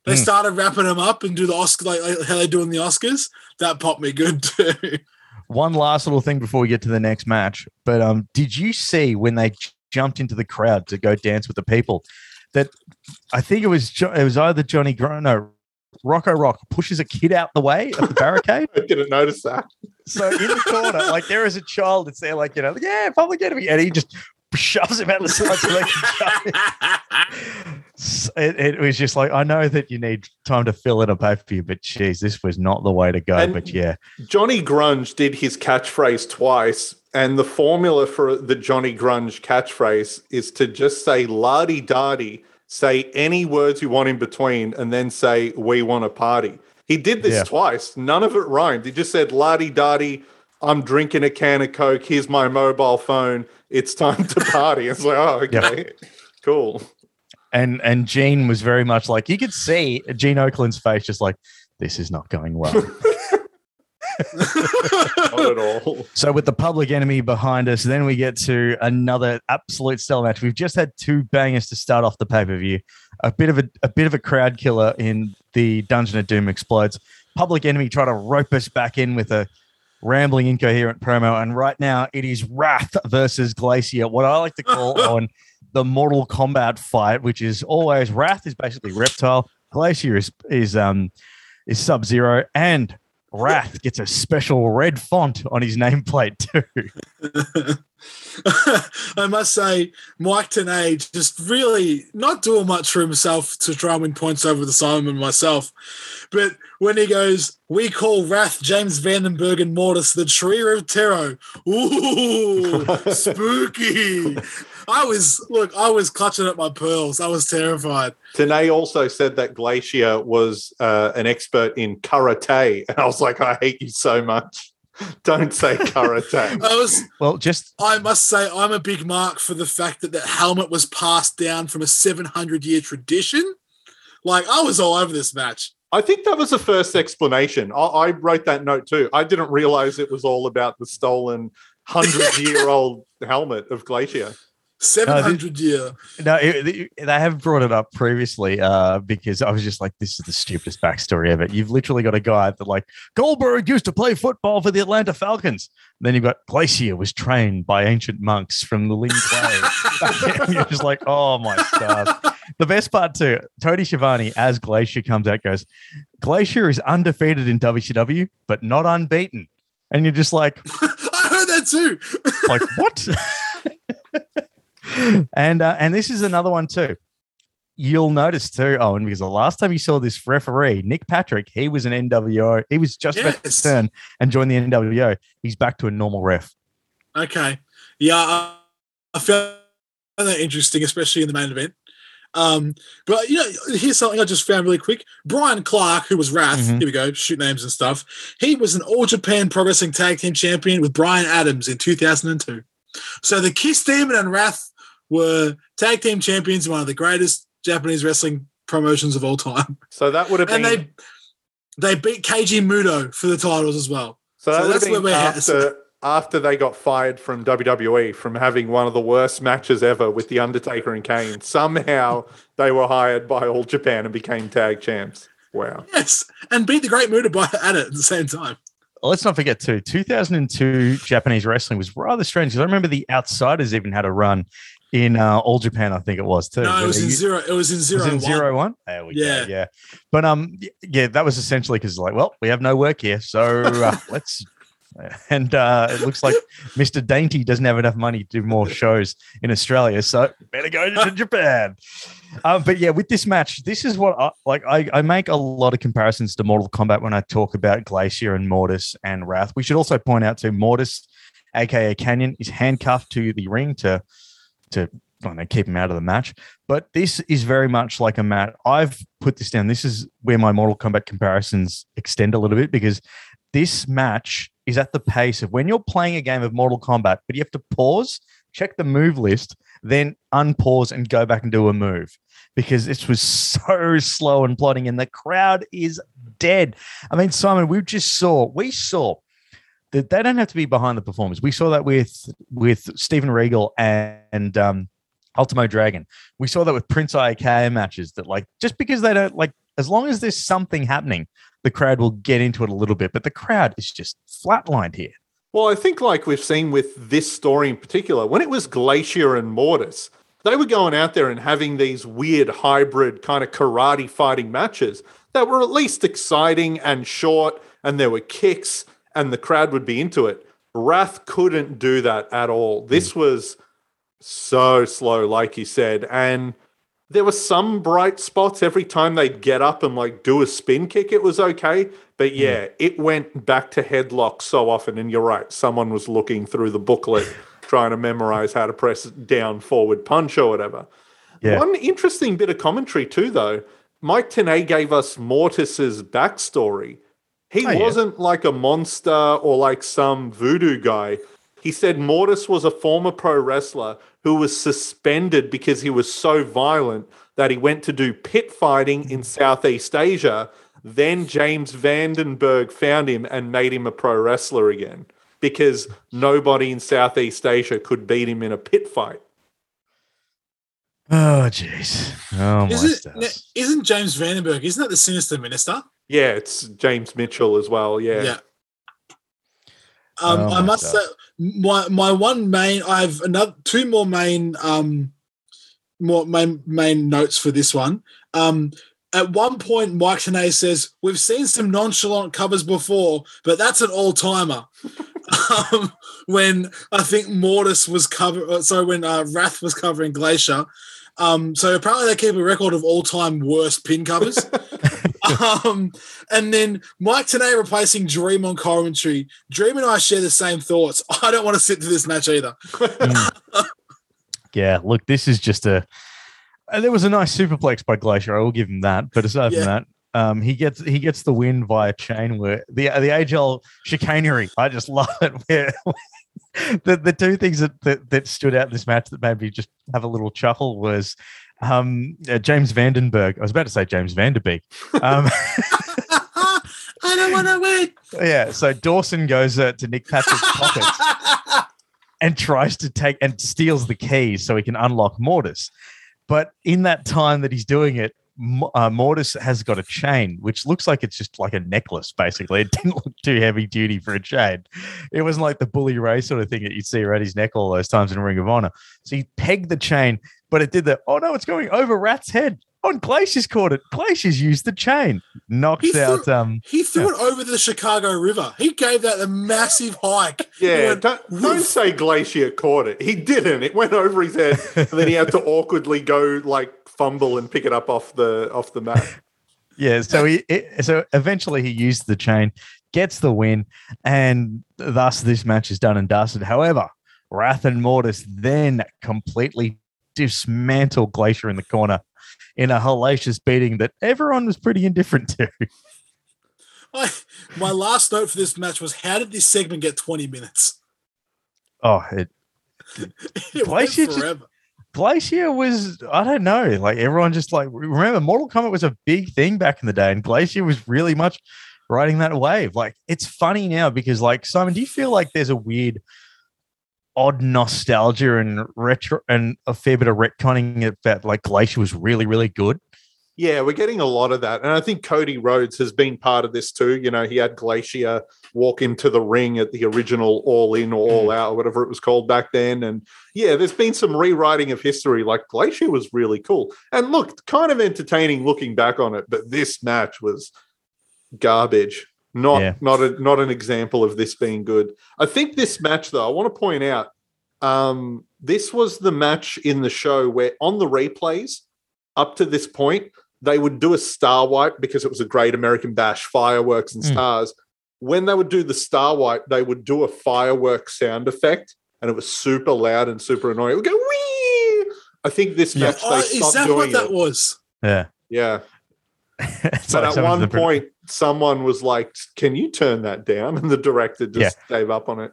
They Hmm. started wrapping them up and do the Oscar like, like how they do in the Oscars. That popped me good too. One last little thing before we get to the next match, but um, did you see when they jumped into the crowd to go dance with the people? That I think it was jo- it was either Johnny Gr- no Rocco Rock pushes a kid out the way of the barricade. I didn't notice that. So in the corner, like there is a child that's there, like you know, yeah, public enemy, and he just shoves him out of the side so they can go. S- It, it was just like I know that you need time to fill in a pay per view, but geez, this was not the way to go. And- but yeah, Johnny Grunge did his catchphrase twice, and the formula for the Johnny Grunge catchphrase is to just say "la di da di," say any words you want in between, and then say "we want a party." He did this Yeah. twice. None of it rhymed. He just said "la di da di." I'm drinking a can of Coke. Here's my mobile phone. It's time to party. It's like, oh, okay, cool. And and Gene was very much like you could see Gene Okerlund's face, just like this is not going well. Not at all. So with the public enemy behind us, then we get to another absolute stellar match. We've just had two bangers to start off the pay per view. A bit of a, a bit of a crowd killer in the Dungeon of Doom explodes. Public enemy try to rope us back in with a rambling, incoherent promo, and right now it is Wrath versus Glacier. What I like to call on the Mortal Kombat fight, which is always Wrath is basically Reptile, Glacier is is um is Sub Zero, and Wrath gets a special red font on his nameplate too. I must say, Mike Tenay just really not doing much for himself to try and win points over the Simon myself. But when he goes, we call Wrath, James Vandenberg, and Mortis the Tree of terror. Ooh, spooky. I was, look, I was clutching at my pearls. I was terrified. Tenay also said that Glacier was uh, an expert in karate, and I was like, I hate you so much. Don't say karate. I was, Well, just I must say, I'm a big mark for the fact that that helmet was passed down from a 700 year tradition. Like, I was all over this match. I think that was the first explanation. I, I wrote that note too. I didn't realize it was all about the stolen hundred-year-old helmet of Glacier. 700 year. no, it, it- they have brought it up previously uh, because I was just like, this is the stupidest backstory ever. You've literally got a guy that like Goldberg used to play football for the Atlanta Falcons. then you've got Glacier was trained by ancient monks from the Lin Kuei. You're just like, oh my God. The best part too, Tony Schiavone as Glacier comes out goes, Glacier is undefeated in WCW, but not unbeaten. And you're just like, I heard that too. like what? And uh, and this is another one too. You'll notice too, Owen, because the last time you saw this referee, Nick Patrick, he was an NWO. He was just about to turn and join the NWO. He's back to a normal ref. Okay. Yeah, I, I found that interesting, especially in the main event. Um, but you know, here's something I just found really quick. Brian Clark, who was Wrath, Mhm. here we go, shoot names and stuff. He was an All Japan Pro Wrestling Tag Team Champion with Brian Adams in 2002. So the Kiss Demon and Wrath were tag team champions in one of the greatest Japanese wrestling promotions of all time, So that would have been. and they they beat Keiji Muto for the titles as well. so that so that's where we're at. after after they got fired from WWE from having one of the worst matches ever with the Undertaker and Kane. Somehow they were hired by All Japan and became tag champs. Wow. Yes, and beat the Great Muta by at it at the same time. Let's not forget too. 2002 Japanese wrestling was rather strange because I remember the Outsiders even had a run in uh, All Japan. I think it was too. No, it was in used- zero. It was in zero. it in one. zero one? There we Yeah. go. Yeah, but um, yeah, that was essentially because like, well, we have no work here, so uh, let's. And uh, it looks like Mr. Dainty doesn't have enough money to do more shows in Australia, so better go to Japan. Um, but yeah, with this match, this is what I like. I, I make a lot of comparisons to Mortal Kombat when I talk about Glacier and Mortis and Wrath. We should also point out to Mortis, aka Kanyon, is handcuffed to the ring to to know, keep him out of the match. But this is very much like a match. I've put this down. This is where my Mortal Kombat comparisons extend a little bit because this match is at the pace of when you're playing a game of Mortal Kombat, but you have to pause, check the move list, then unpause and go back and do a move because this was so slow and plotting, and the crowd is dead. I mean, Simon, we just saw, we saw that they don't have to be behind the performers. We saw that with with Steven Regal and, and um, Ultimo Dragon. We saw that with Prince IK matches. That like just because they don't like, as long as there's something happening, the crowd will get into it a little bit. But the crowd is just flatlined here. Well, I think like we've seen with this story in particular, when it was Glacier and Mortis, they were going out there and having these weird hybrid kind of karate fighting matches that were at least exciting and short, and there were kicks, and the crowd would be into it. Wrath couldn't do that at all. This hmm. was so slow, like you said, and there were some bright spots every time they'd get up and like do a spin kick it was okay but hmm. yeah it went back to headlock so often and you're right someone was looking through the booklet trying to memorize how to press down forward punch or whatever Yeah. one interesting bit of commentary too though mike Tenay gave us mortis's backstory he Oh, wasn't like a monster or like some voodoo guy he said Mortis was a former pro wrestler who was suspended because he was so violent that he went to do pit fighting in Southeast Asia. Then James Vandenberg found him and made him a pro wrestler again because nobody in Southeast Asia could beat him in a pit fight. Oh jeez. Oh my Isn't, isn't James Vandenberg? Isn't that the Sinister Minister? Yeah, it's James Mitchell as well. Yeah. Um, Oh I my must say, my my one main. I have another two more main um more main main notes for this one. Um, at one point, Mike Tenay says, "We've seen some nonchalant covers before, but that's an all timer." um, when I think Mortis was cover, uh, sorry, when uh, Wrath was covering Glacier. Um, so apparently they keep a record of all time worst pin covers. um, and then Mike Tenay replacing Dream on commentary. Dream and I share the same thoughts. I don't want to sit through this match either. Yeah, look, this is just a. uh, there was a nice superplex by Glacier. I will give him that. But aside Yeah. from that, um, he gets he gets the win via chain. work. the the age old chicanery. I just love it. Where the the two things that, that that stood out in this match that made me just have a little chuckle was. Um, uh, James Vandenberg. I was about to say James Vanderbeek. Um, I don't want to win. yeah. So Dawson goes uh, to Nick Patrick's pockets and tries to take and steals the keys so he can unlock Mortis. But in that time that he's doing it, uh, Mortis has got a chain, which looks like it's just like a necklace, basically. It didn't look too heavy duty for a chain. It wasn't like the bully ray sort of thing that you'd see around his neck all those times in Ring of Honor. So he pegged the chain, but it did the, oh no, it's going over Wrath's head. On Glacier's caught it. Glacier's used the chain. Knocks He threw- out um He threw it over the Chicago River. He gave that a massive hike. Yeah, went, don't, don't say Glacier caught it. He didn't. It went over his head, and then he had to awkwardly go like fumble and pick it up off the off the mat. Yeah, so he it, so eventually he used the chain, gets the win, and thus this match is done and dusted. However, Wrath and Mortis then completely dismantle Glacier in the corner in a hellacious beating that everyone was pretty indifferent to. I, my last note for this match was how did this segment get 20 minutes? Oh, it, It Glacier went just- forever. Glacier was, I don't know, like everyone just like, remember, Mortal Kombat was a big thing back in the day, and Glacier was really much riding that wave. Like, it's funny now because, like, Simon, do you feel like there's a weird, odd nostalgia and retro and a fair bit of retconning that, like, Glacier was really, really good? Yeah, we're getting a lot of that. And I think Cody Rhodes has been part of this too. You know, he had Glacier walk into the ring at the original All In or All mm. Out, or whatever it was called back then. And yeah, there's been some rewriting of history. Like Glacier was really cool. And look, kind of entertaining looking back on it, but this match was garbage. Not Yeah. not a not an example of this being good. I think this match though, I want to point out um this was the match in the show where on the replays up to this point they would do a star wipe because it was a great American bash, fireworks and Mm. stars. When they would do the star wipe, they would do a firework sound effect, and it was super loud and super annoying. It would go wee. I think this Yeah. match Oh, they is stopped that doing what that it. was? Yeah. Yeah, It's but at one point, someone was like, "Can you turn that down?" And the director just gave up on it.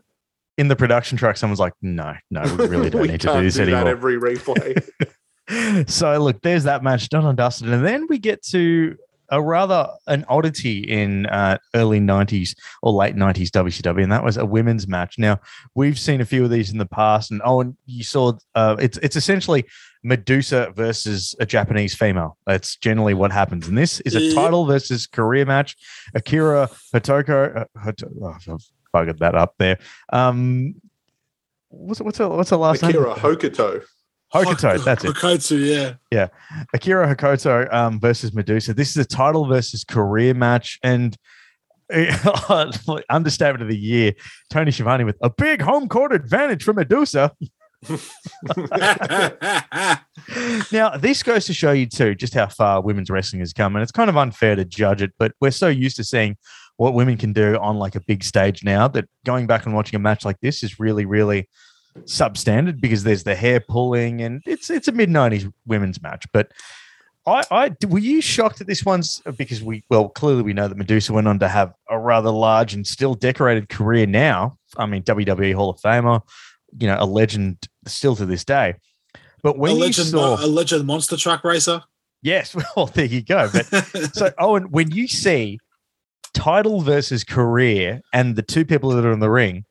in the production truck, someone's like, no, no, we really don't We need to do this that anymore. every replay. so look, there's that match done and dusted, and then we get to a rather an oddity in uh, early '90s or late '90s WCW, and that was a women's match. Now we've seen a few of these in the past, and oh, and you saw uh, it's it's essentially Medusa versus a Japanese female. That's generally what happens, and this is a title versus career match. Akira Hotoko, uh, Hoto- oh, I've buggered that up there. Um, what's what's her, what's her last name? Akira Hokuto. Hokuto, that's it. Hokuto, yeah. Yeah. Akira Hakoto um, versus Medusa. This is a title versus career match, and understatement of the year, Tony Schiavone with a big home court advantage for Medusa. Now, this goes to show you too just how far women's wrestling has come, and it's kind of unfair to judge it, but we're so used to seeing what women can do on like a big stage now that going back and watching a match like this is really, really substandard because there's the hair pulling and it's it's a mid '90s women's match. But I, I were you shocked at this one's because we well clearly we know that Medusa went on to have a rather large and still decorated career now. I mean WWE Hall of Famer, you know, a legend still to this day. But when a, you saw a legend monster truck racer. Yes, well, there you go. But so, Owen, when you see title versus career and the two people that are in the ring,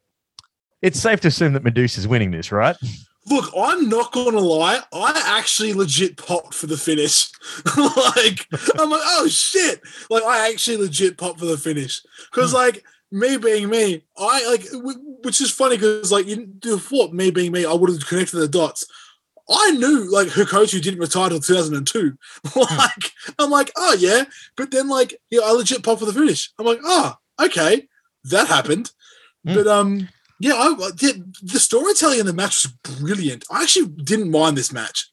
it's safe to assume that Medusa's winning this, right? Look, I'm not gonna lie. I actually legit popped for the finish. like, I'm like, oh shit! Like, I actually legit popped for the finish because, hmm. like, me being me, I like, which is funny because, like, you thought me being me, I would have connected the dots. I knew like Hikochu didn't retire till 2002. like, I'm like, oh yeah, but then like, yeah, I legit pop for the finish. I'm like, oh, okay, that happened. Hmm. But um, yeah, I, I did, the storytelling in the match was brilliant. I actually didn't mind this match.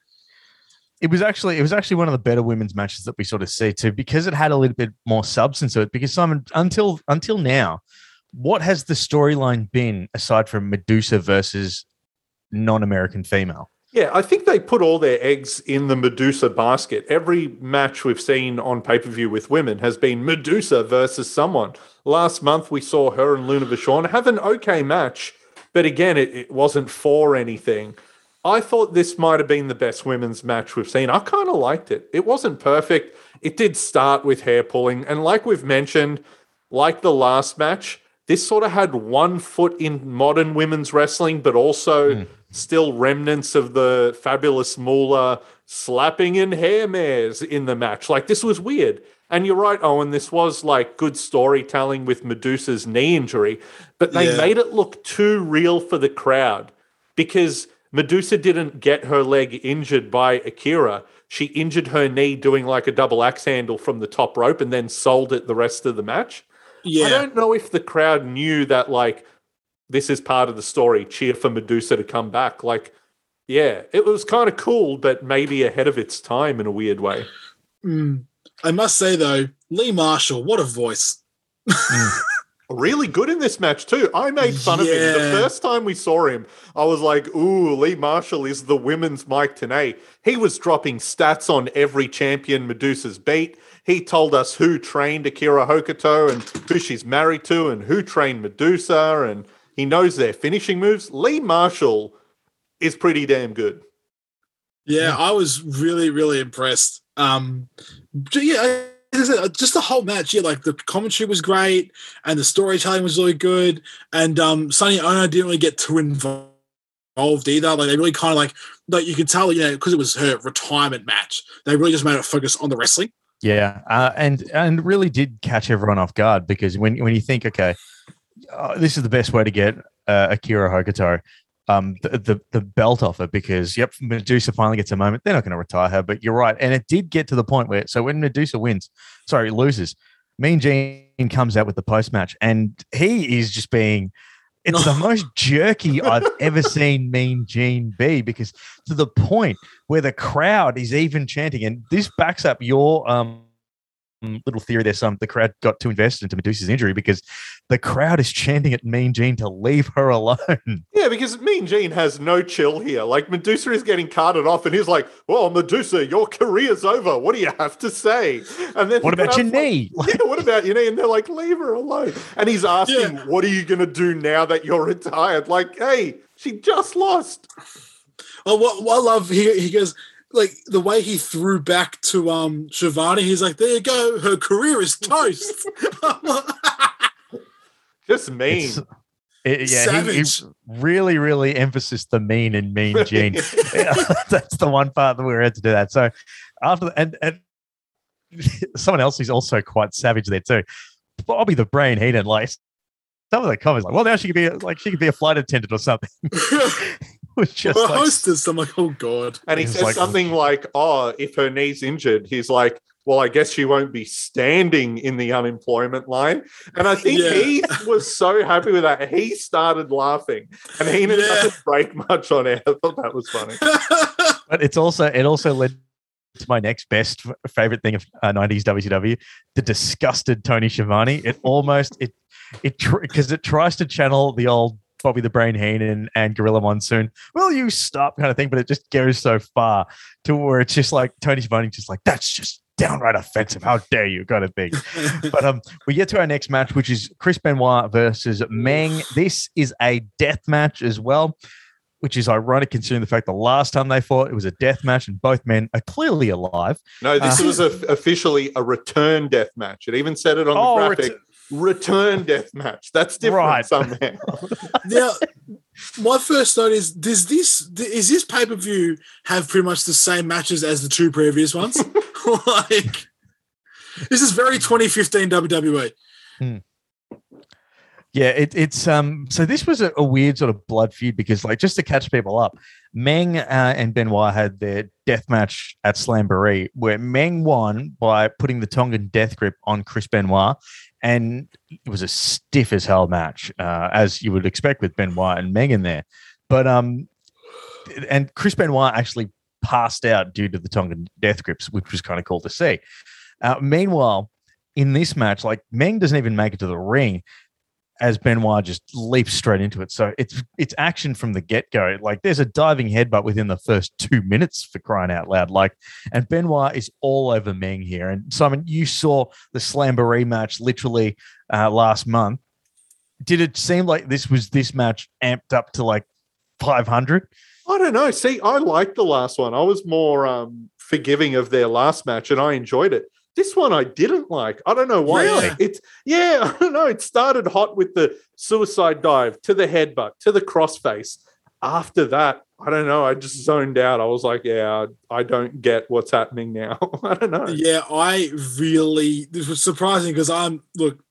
It was actually it was actually one of the better women's matches that we sort of see too because it had a little bit more substance to it. Because Simon, until until now, what has the storyline been aside from Medusa versus non-American female? Yeah, I think they put all their eggs in the Medusa basket. Every match we've seen on pay per view with women has been Medusa versus someone. Last month we saw her and Luna Vachon have an okay match, but again, it, it wasn't for anything. I thought this might have been the best women's match we've seen. I kind of liked it. It wasn't perfect. It did start with hair pulling. And like we've mentioned, like the last match, this sort of had one foot in modern women's wrestling, but also hmm. still remnants of the fabulous Moolah slapping and hair mares in the match. Like this was weird. And you're right, Owen, this was like good storytelling with Medusa's knee injury, but they Yeah. made it look too real for the crowd because Medusa didn't get her leg injured by Akira. She injured her knee doing like a double axe handle from the top rope and then sold it the rest of the match. Yeah. I don't know if the crowd knew that like this is part of the story. Cheer for Medusa to come back. Like, yeah, it was kind of cool, but maybe ahead of its time in a weird way. Mm. I must say though, Lee Marshall, what a voice! really good in this match too. I made fun of him the first time we saw him. I was like, "Ooh, Lee Marshall is the women's Mike Tenay." He was dropping stats on every champion Medusa's beat. He told us who trained Akira Hokuto and who she's married to and who trained Medusa, and he knows their finishing moves. Lee Marshall is pretty damn good. Yeah, I was really, really impressed. Um, yeah, just the whole match. Yeah, like the commentary was great, and the storytelling was really good. And um, Sonny Onoo didn't really get too involved either. Like they really kind of like, like you could tell, you know, because it was her retirement match. They really just made it focus on the wrestling. Yeah, uh, and and really did catch everyone off guard because when when you think, okay, uh, this is the best way to get uh, Akira Hokuto um, the, the the belt off her because yep, Medusa finally gets a moment. They're not going to retire her, but you're right, and it did get to the point where so when Medusa wins, sorry loses, Mean Gene comes out with the post match, and he is just being. It's the most jerky I've ever seen Mean Gene be because to the point where the crowd is even chanting, and this backs up your um little theory there. some um, the crowd got too invested into Medusa's injury because the crowd is chanting at Mean Gene to leave her alone. Yeah, because Mean Gene has no chill here. Like Medusa is getting carted off, and he's like, "Well, Medusa, your career's over. What do you have to say?" And then What the about your like, knee? yeah, what about your knee? And they're like, "Leave her alone." And he's asking, Yeah. "What are you going to do now that you're retired?" Like, hey, she just lost. Oh, what, what I love he he goes like the way he threw back to um Schiavone. He's like, "There you go, her career is toast." Just mean. It's- it- yeah, he- he, really, really emphasis the mean and Mean Gene. That's the one part that we were had to do that. So after and and someone else who's also quite savage there too. Bobby the Brain Heenan, like some of the comments, like, well, now she could be a- like she could be a flight attendant or something. It was just Well, like, hostess. I'm like, oh god. And he He's says like- something like, "Oh, if her knee's injured, he's like." Well, I guess she won't be standing in the unemployment line. And I think Yeah. he was so happy with that. He started laughing and he didn't Yeah. break much on it. I thought that was funny. but it's also it also led to my next best favorite thing of uh, 90s WCW, the disgusted Tony Schiavone. It almost it it because it tries to channel the old Bobby the Brain Heenan and Gorilla Monsoon. Will you stop kind of thing, but it just goes so far to where it's just like Tony Schiavone just like that's just downright offensive. How dare you? Kind of thing. but um, we get to our next match, which is Chris Benoit versus Meng. This is a death match as well, which is ironic considering the fact the last time they fought, it was a death match, and both men are clearly alive. No, this Uh, was a, officially a return death match. It even said it on the Oh, graphic. Return death match. That's different Right. somehow. now, my first thought is: Does this is this pay per view have pretty much the same matches as the two previous ones? like, this is very 2015 WWE. Yeah, it, it's um. So this was a, a weird sort of blood feud because, like, just to catch people up, Meng uh, and Benoit had their death match at Slamboree, where Meng won by putting the Tongan death grip on Chris Benoit, and it was a stiff as hell match, uh, as you would expect with Benoit and Meng in there. But um, and Chris Benoit actually passed out due to the Tongan death grips, which was kind of cool to see. Uh, meanwhile, in this match, like Meng doesn't even make it to the ring as Benoit just leaps straight into it. So it's it's action from the get go. Like there's a diving headbutt within the first two minutes for crying out loud. Like and Benoit is all over Meng here. And Simon, you saw the Slamboree match literally uh, last month. Did it seem like this was this match amped up to like 500? I don't know. See, I liked the last one. I was more um, forgiving of their last match, and I enjoyed it. This one I didn't like. I don't know why. Really? It's yeah, I don't know. It started hot with the suicide dive to the headbutt to the crossface. After that, I don't know. I just zoned out. I was like, yeah, I don't get what's happening now. I don't know. Yeah, I really this was surprising because I'm look,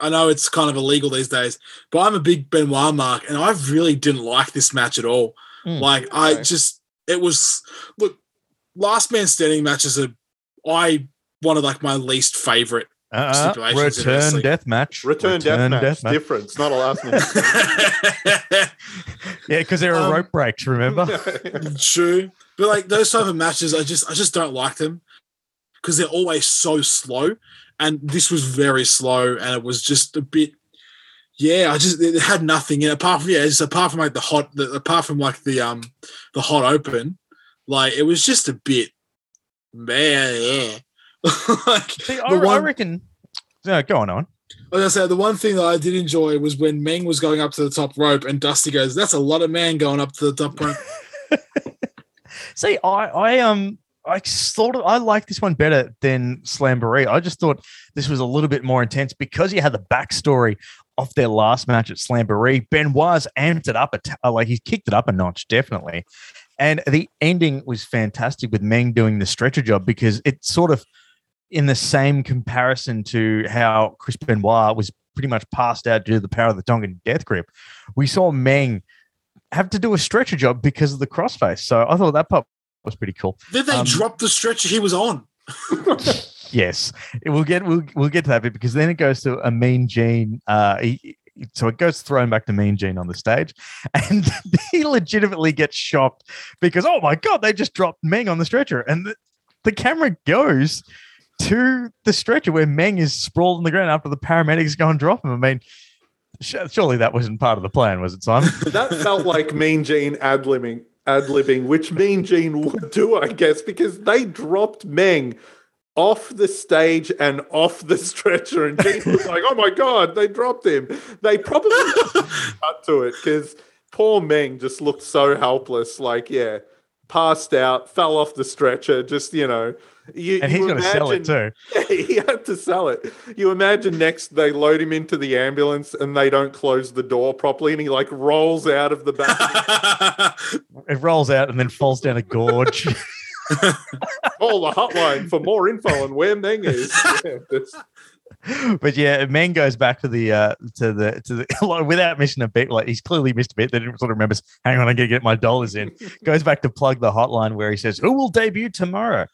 I know it's kind of illegal these days, but I'm a big Benoit mark, and I really didn't like this match at all. Mm, like I just it was look, last man standing matches are I one of like my least favorite. Uh, Stipulations return death match. Return, death, match. Different. It's not a last minute. Yeah, because there are Um, rope breaks, remember? True, but like those type of matches, I just I just don't like them because they're always so slow, and this was very slow, and it was just a bit. yeah, I just it had nothing in it apart from yeah, just apart from like the hot, the, apart from like the um the hot open, like it was just a bit man. Yeah. like See, I, the I reckon. No, go on, on. Like I said, the one thing that I did enjoy was when Meng was going up to the top rope and Dusty goes, "That's a lot of man going up to the top rope." See, I, I um, I sort of I like this one better than Slamboree. I just thought this was a little bit more intense because you had the backstory of their last match at Slamboree. Benoit's amped it up, a t- uh, like he's kicked it up a notch, definitely. And the ending was fantastic with Meng doing the stretcher job because it sort of in the same comparison to how Chris Benoit was pretty much passed out due to the power of the Tongan death grip. We saw Meng have to do a stretcher job because of the crossface. So I thought that part was pretty cool. Did they Um, drop the stretcher he was on? Yes, it will get we'll we'll get to that bit because then it goes to a Mean Gene. Uh, he, so it goes thrown back to Mean Gene on the stage, and he legitimately gets shocked because oh my god, they just dropped Meng on the stretcher, and the, the camera goes to the stretcher where Meng is sprawled on the ground after the paramedics go and drop him. I mean, surely that wasn't part of the plan, was it, Simon? that felt like Mean Gene ad libbing, ad libbing, which Mean Gene would do, I guess, because they dropped Meng off the stage and off the stretcher, and Gene was like, "Oh my god, they dropped him." They probably cut to it because poor Meng just looked so helpless, like yeah, passed out, fell off the stretcher, just you know. You, And he's going to sell it too. he had to sell it. You imagine next they load him into the ambulance and they don't close the door properly, and he like rolls out of the back. It rolls out and then falls down a gorge. Call the hotline for more info on where Meng is. Yeah, but yeah, Meng goes back to the uh to the to the like, without missing a bit. Like he's clearly missed a bit. Didn't sort of remembers. Hang on, I gotta get my dollars in. goes back to plug the hotline where he says, "Who will debut tomorrow?"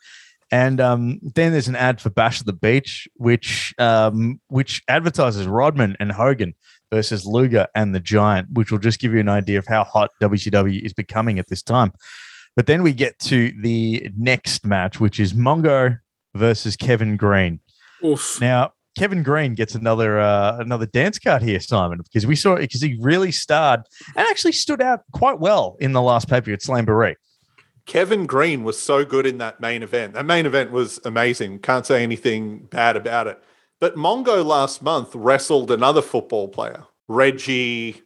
And um, then there's an ad for Bash of the Beach, which um, which advertises Rodman and Hogan versus Luger and the Giant, which will just give you an idea of how hot WCW is becoming at this time. But then we get to the next match, which is Mongo versus Kevin Greene. Oof. Now, Kevin Greene gets another uh, another dance card here, Simon, because we saw because he really starred and actually stood out quite well in the last paper at Slamboree. Kevin Greene was so good in that main event. That main event was amazing. Can't say anything bad about it. But Mongo last month wrestled another football player, Reggie,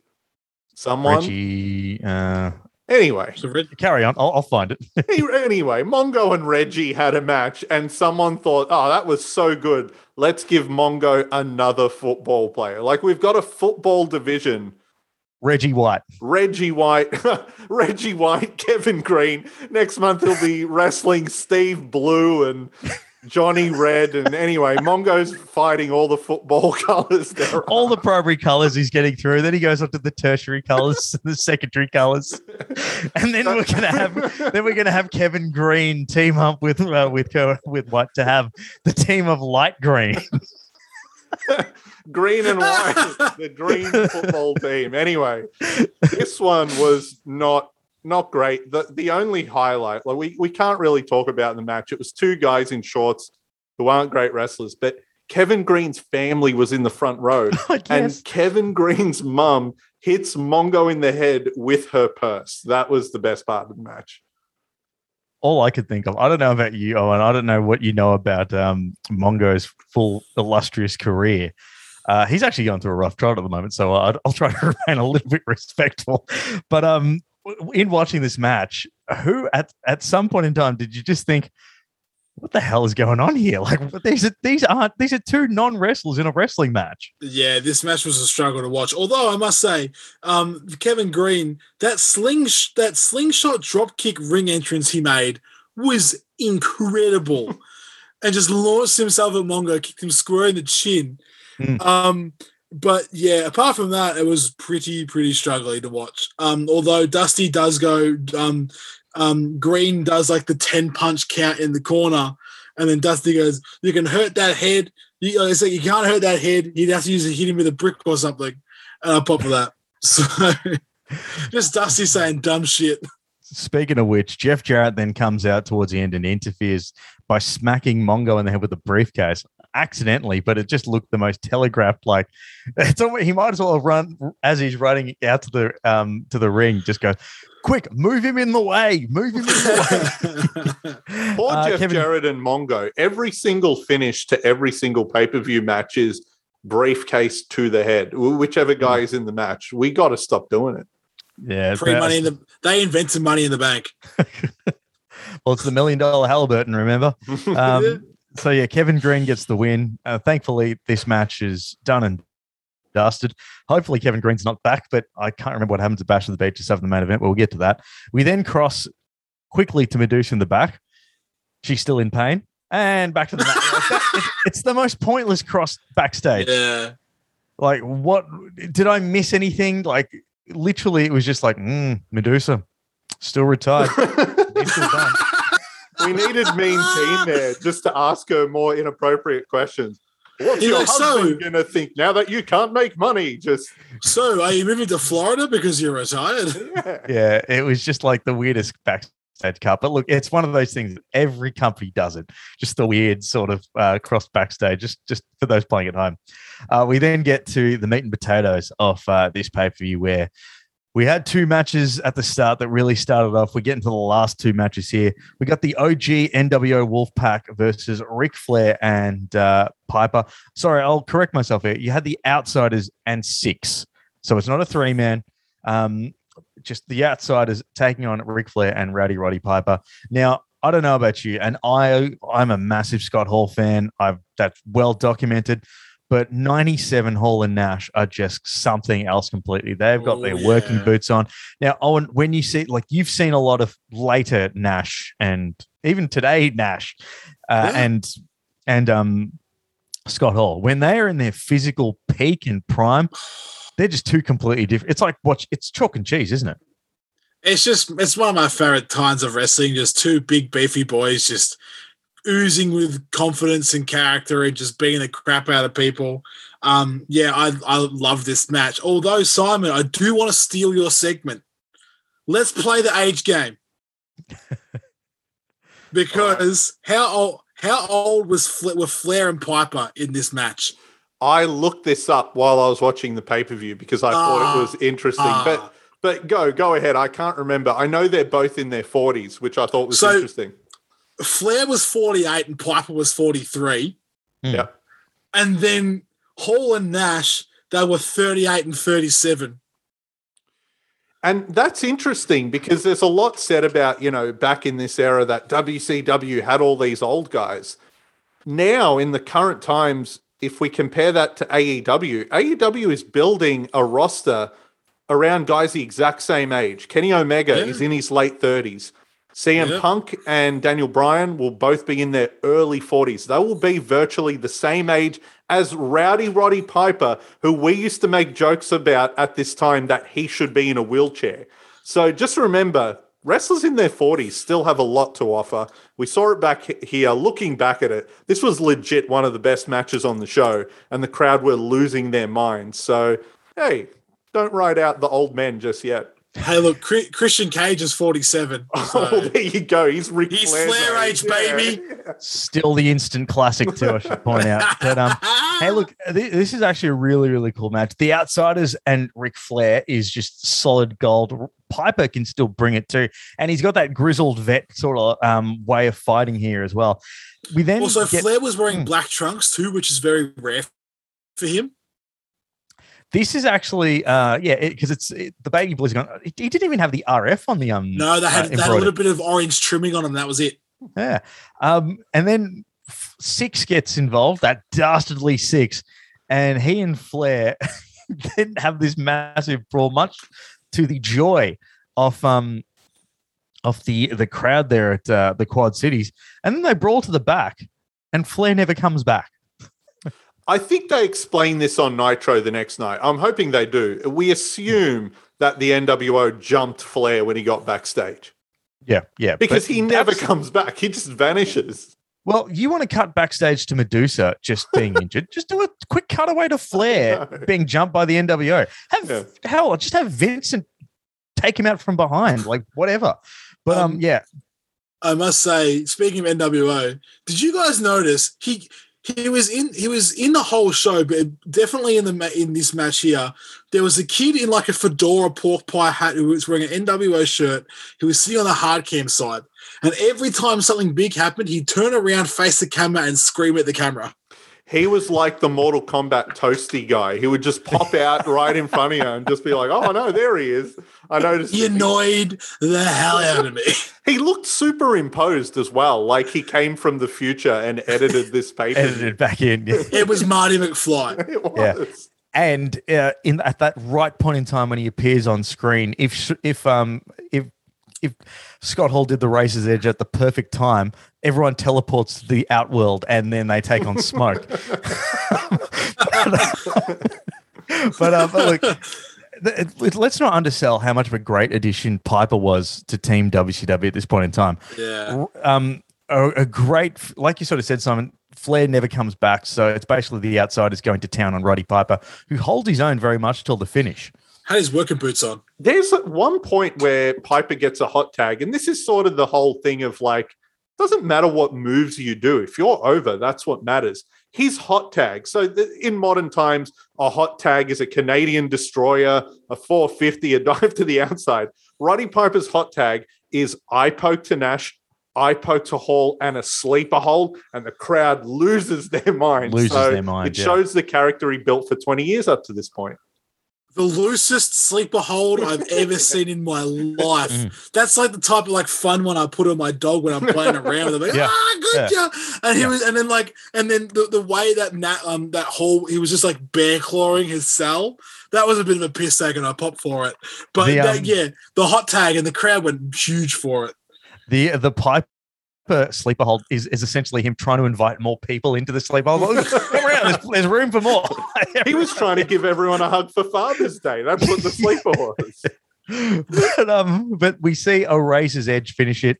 someone. Reggie, uh, Anyway, So Red- carry on. I'll, I'll find it. anyway, Mongo and Reggie had a match, and someone thought, "Oh, that was so good. Let's give Mongo another football player. Like we've got a football division." Reggie White. Reggie White, Reggie White, Kevin Greene. Next month he'll be wrestling Steve Blue and Johnny Red. And anyway, Mongo's fighting all the football colors there. All the primary colors he's getting through. Then he goes up to the tertiary colors, the secondary colors, and then we're gonna have then we're gonna have Kevin Greene team up with uh, with Co- with White to have the team of light green. Green and white, the green football team. Anyway, this one was not not great. The the only highlight, like we, we can't really talk about the match. It was two guys in shorts who aren't great wrestlers, but Kevin Greene's family was in the front row. And Kevin Greene's mum hits Mongo in the head with her purse. That was the best part of the match. all I could think of. I don't know about you, Owen. I don't know what you know about um, Mongo's full illustrious career. Uh, he's actually going through a rough trial at the moment, so I'll, I'll try to remain a little bit respectful. But um, in watching this match, who at at some point in time did you just think, "What the hell is going on here?" Like these are these aren't these are two non wrestlers in a wrestling match. Yeah, this match was a struggle to watch. Although I must say, um, Kevin Greene, that sling that slingshot drop kick ring entrance he made was incredible, and just launched himself at Mongo, kicked him square in the chin. Mm. Um, but yeah, apart from that, it was pretty pretty struggling to watch. Um, although Dusty does go, um, um, Greene does like the ten punch count in the corner, and then Dusty goes, "You can hurt that head." You, uh, it's like you can't hurt that head. You'd have to use a hit him with a brick or something. And I pop for that. So just Dusty saying dumb shit. Speaking of which, Jeff Jarrett then comes out towards the end and interferes by smacking Mongo in the head with a briefcase. Accidentally, but it just looked the most telegraphed. Like it's almost, he might as well have run as he's running out to the um to the ring. Just go, quick, move him in the way, move him in the way. Poor Uh, Jeff Kevin- Jarrett and Mongo. Every single finish to every single pay per view match is briefcase to the head. Whichever Hmm. guy is in the match, we got to stop doing it. Yeah, Free but- money in the. They invented money in the bank. well, it's the million dollar Halliburton. Remember? Um, so yeah, Kevin Greene gets the win. Uh, thankfully, this match is done and dusted. Hopefully, Kevin Greene's not back, but I can't remember what happened to Bash of the Beach just after the main event. But we'll get to that. We then cross quickly to Medusa in the back. She's still in pain, and back to the match. Like it's, it's the most pointless cross backstage. Yeah. Like, what did I miss anything? Like, literally, it was just like mm, Medusa still retired. Still done. We needed Mean Teen there just to ask her more inappropriate questions. What's Yeah, your so- husband gonna think now that you can't make money? Just So, are you moving to Florida because you're retired? yeah. yeah, it was just like the weirdest backstage cut. But look, it's one of those things. that Every company does it. Just the weird sort of uh, cross backstage. Just just for those playing at home. Uh, we then get to the meat and potatoes of uh, this pay per view where. We had two matches at the start that really started off. We're getting to the last two matches here. We got the OG NWO Wolfpack versus Ric Flair and uh, Piper. Sorry, I'll correct myself here. You had the Outsiders and six. So it's not a three man. Um, just the outsiders taking on Ric Flair and Rowdy Roddy Piper. Now, I don't know about you, and I I'm a massive Scott Hall fan. I've that's well documented. But 97 Hall and Nash are just something else completely. They've got Oh, their working yeah. boots on. Now, Owen, when you see like you've seen a lot of later Nash and even today Nash uh, Yeah. and and um Scott Hall, when they are in their physical peak and prime, they're just two completely different. It's like watch, it's chalk and cheese, isn't it? It's just it's one of my favorite times of wrestling. Just two big beefy boys just oozing with confidence and character and just beating the crap out of people. Um, yeah, I I love this match. Although Simon, I do want to steal your segment. Let's play the age game. because how old how old was Fla- were Flair and Piper in this match? I looked this up while I was watching the pay per view because I thought Ah. it was interesting. Ah. but but go go ahead. I can't remember. I know they're both in their forties, which I thought was So- interesting. Flair was 48 and Piper was 43. Hmm. Yeah. And then Hall and Nash, they were 38 and 37. And that's interesting because there's a lot said about, you know, back in this era that WCW had all these old guys. Now, in the current times, if we compare that to AEW, AEW is building a roster around guys the exact same age. Kenny Omega Yeah. is in his late 30s. CM Yeah. Punk and Daniel Bryan will both be in their early 40s. They will be virtually the same age as Rowdy Roddy Piper, who we used to make jokes about at this time that he should be in a wheelchair. So just remember, wrestlers in their 40s still have a lot to offer. We saw it back here. Looking back at it, this was legit one of the best matches on the show, and the crowd were losing their minds. So, hey, don't ride out the old men just yet. Hey, look, Christian Cage is 47. Oh, there you go. He's Ric He's Flair's Flair age, baby. Still the instant classic too, I should point out. But um, hey, look, th- this is actually a really, really cool match. The Outsiders and Ric Flair is just solid gold. Piper can still bring it too, and he's got that grizzled vet sort of um, way of fighting here as well. We then also, get- Flair was wearing Hmm. black trunks too, which is very rare for him. This is actually uh, yeah, because it's it, the baby blues gone. He he didn't even have the RF on the um. No, they had, uh, they had a little bit of orange trimming on them. That was it. Yeah. Um, and then Six gets involved, that dastardly Six, and he and Flair then have this massive brawl, much to the joy of um of the the crowd there at uh, the Quad Cities. And then they brawl to the back, and Flair never comes back. I think they explain this on Nitro the next night. I'm hoping they do. We assume that the NWO jumped Flair when he got backstage Yeah, yeah. because he never comes back. He just vanishes. Well, you want to cut backstage to Madusa just being injured? Just do a quick cutaway to Flair know. being jumped by the NWO. Have Yeah. hell, just have Vincent take him out from behind, like whatever. But um, Um, yeah, I must say, speaking of NWO, did you guys notice he he was in he was in the whole show, but definitely in the in this match here, there was a kid in like a fedora pork pie hat who was wearing an NWO shirt. Who was sitting on the hard cam side, and every time something big happened, he'd turn around, face the camera, and scream at the camera. He was like the Mortal Kombat toasty guy. He would just pop out right in front of you and just be like, "Oh no, there he is." I noticed. He annoyed the hell out of me. He looked superimposed as well, like he came from the future and edited this paper. Edited back in. yeah. It was Marty McFly. It Yeah. and uh, in at that right point in time when he appears on screen, if if um if Scott Hall did the Razor's Edge at the perfect time, everyone teleports to the outworld and then they take on smoke. but, uh, but look, let's not undersell how much of a great addition Piper was to Team WCW at this point in time Yeah. um, a, a great, like you sort of said, Simon. Flair never comes back, so it's basically the outsiders going to town on Roddy Piper, who holds his own very much till the finish. Had his working boots on. There's one point where Piper gets a hot tag, and this is sort of the whole thing of like, doesn't matter what moves you do. If you're over, that's what matters. He's hot tag. So th- in modern times, a hot tag is a Canadian destroyer, a 450, a dive to the outside. Roddy Piper's hot tag is I poke to Nash, I poke to Hall, and a sleeper hold, and the crowd loses their mind. Loses So their mind, It yeah. shows the character he built for 20 years up to this point. The loosest sleeper hold I've ever seen in my life. Mm. That's like the type of like fun one I put on my dog when I'm playing around with him. Like, Yeah. ah, good Yeah. job. And he Yeah. was, and then like, and then the, the way that Nat, um, that whole, he was just like bear clawing his cell. That was a bit of a piss take, and I popped for it. But The, that, um, yeah, the hot tag and the crowd went huge for it. The the Piper sleeper hold is, is essentially him trying to invite more people into the sleeper hold. Come around, there's, there's room for more. He was trying to give everyone a hug for Father's Day. That's what the sleeper was. but, um, but we see a Razor's Edge finish it.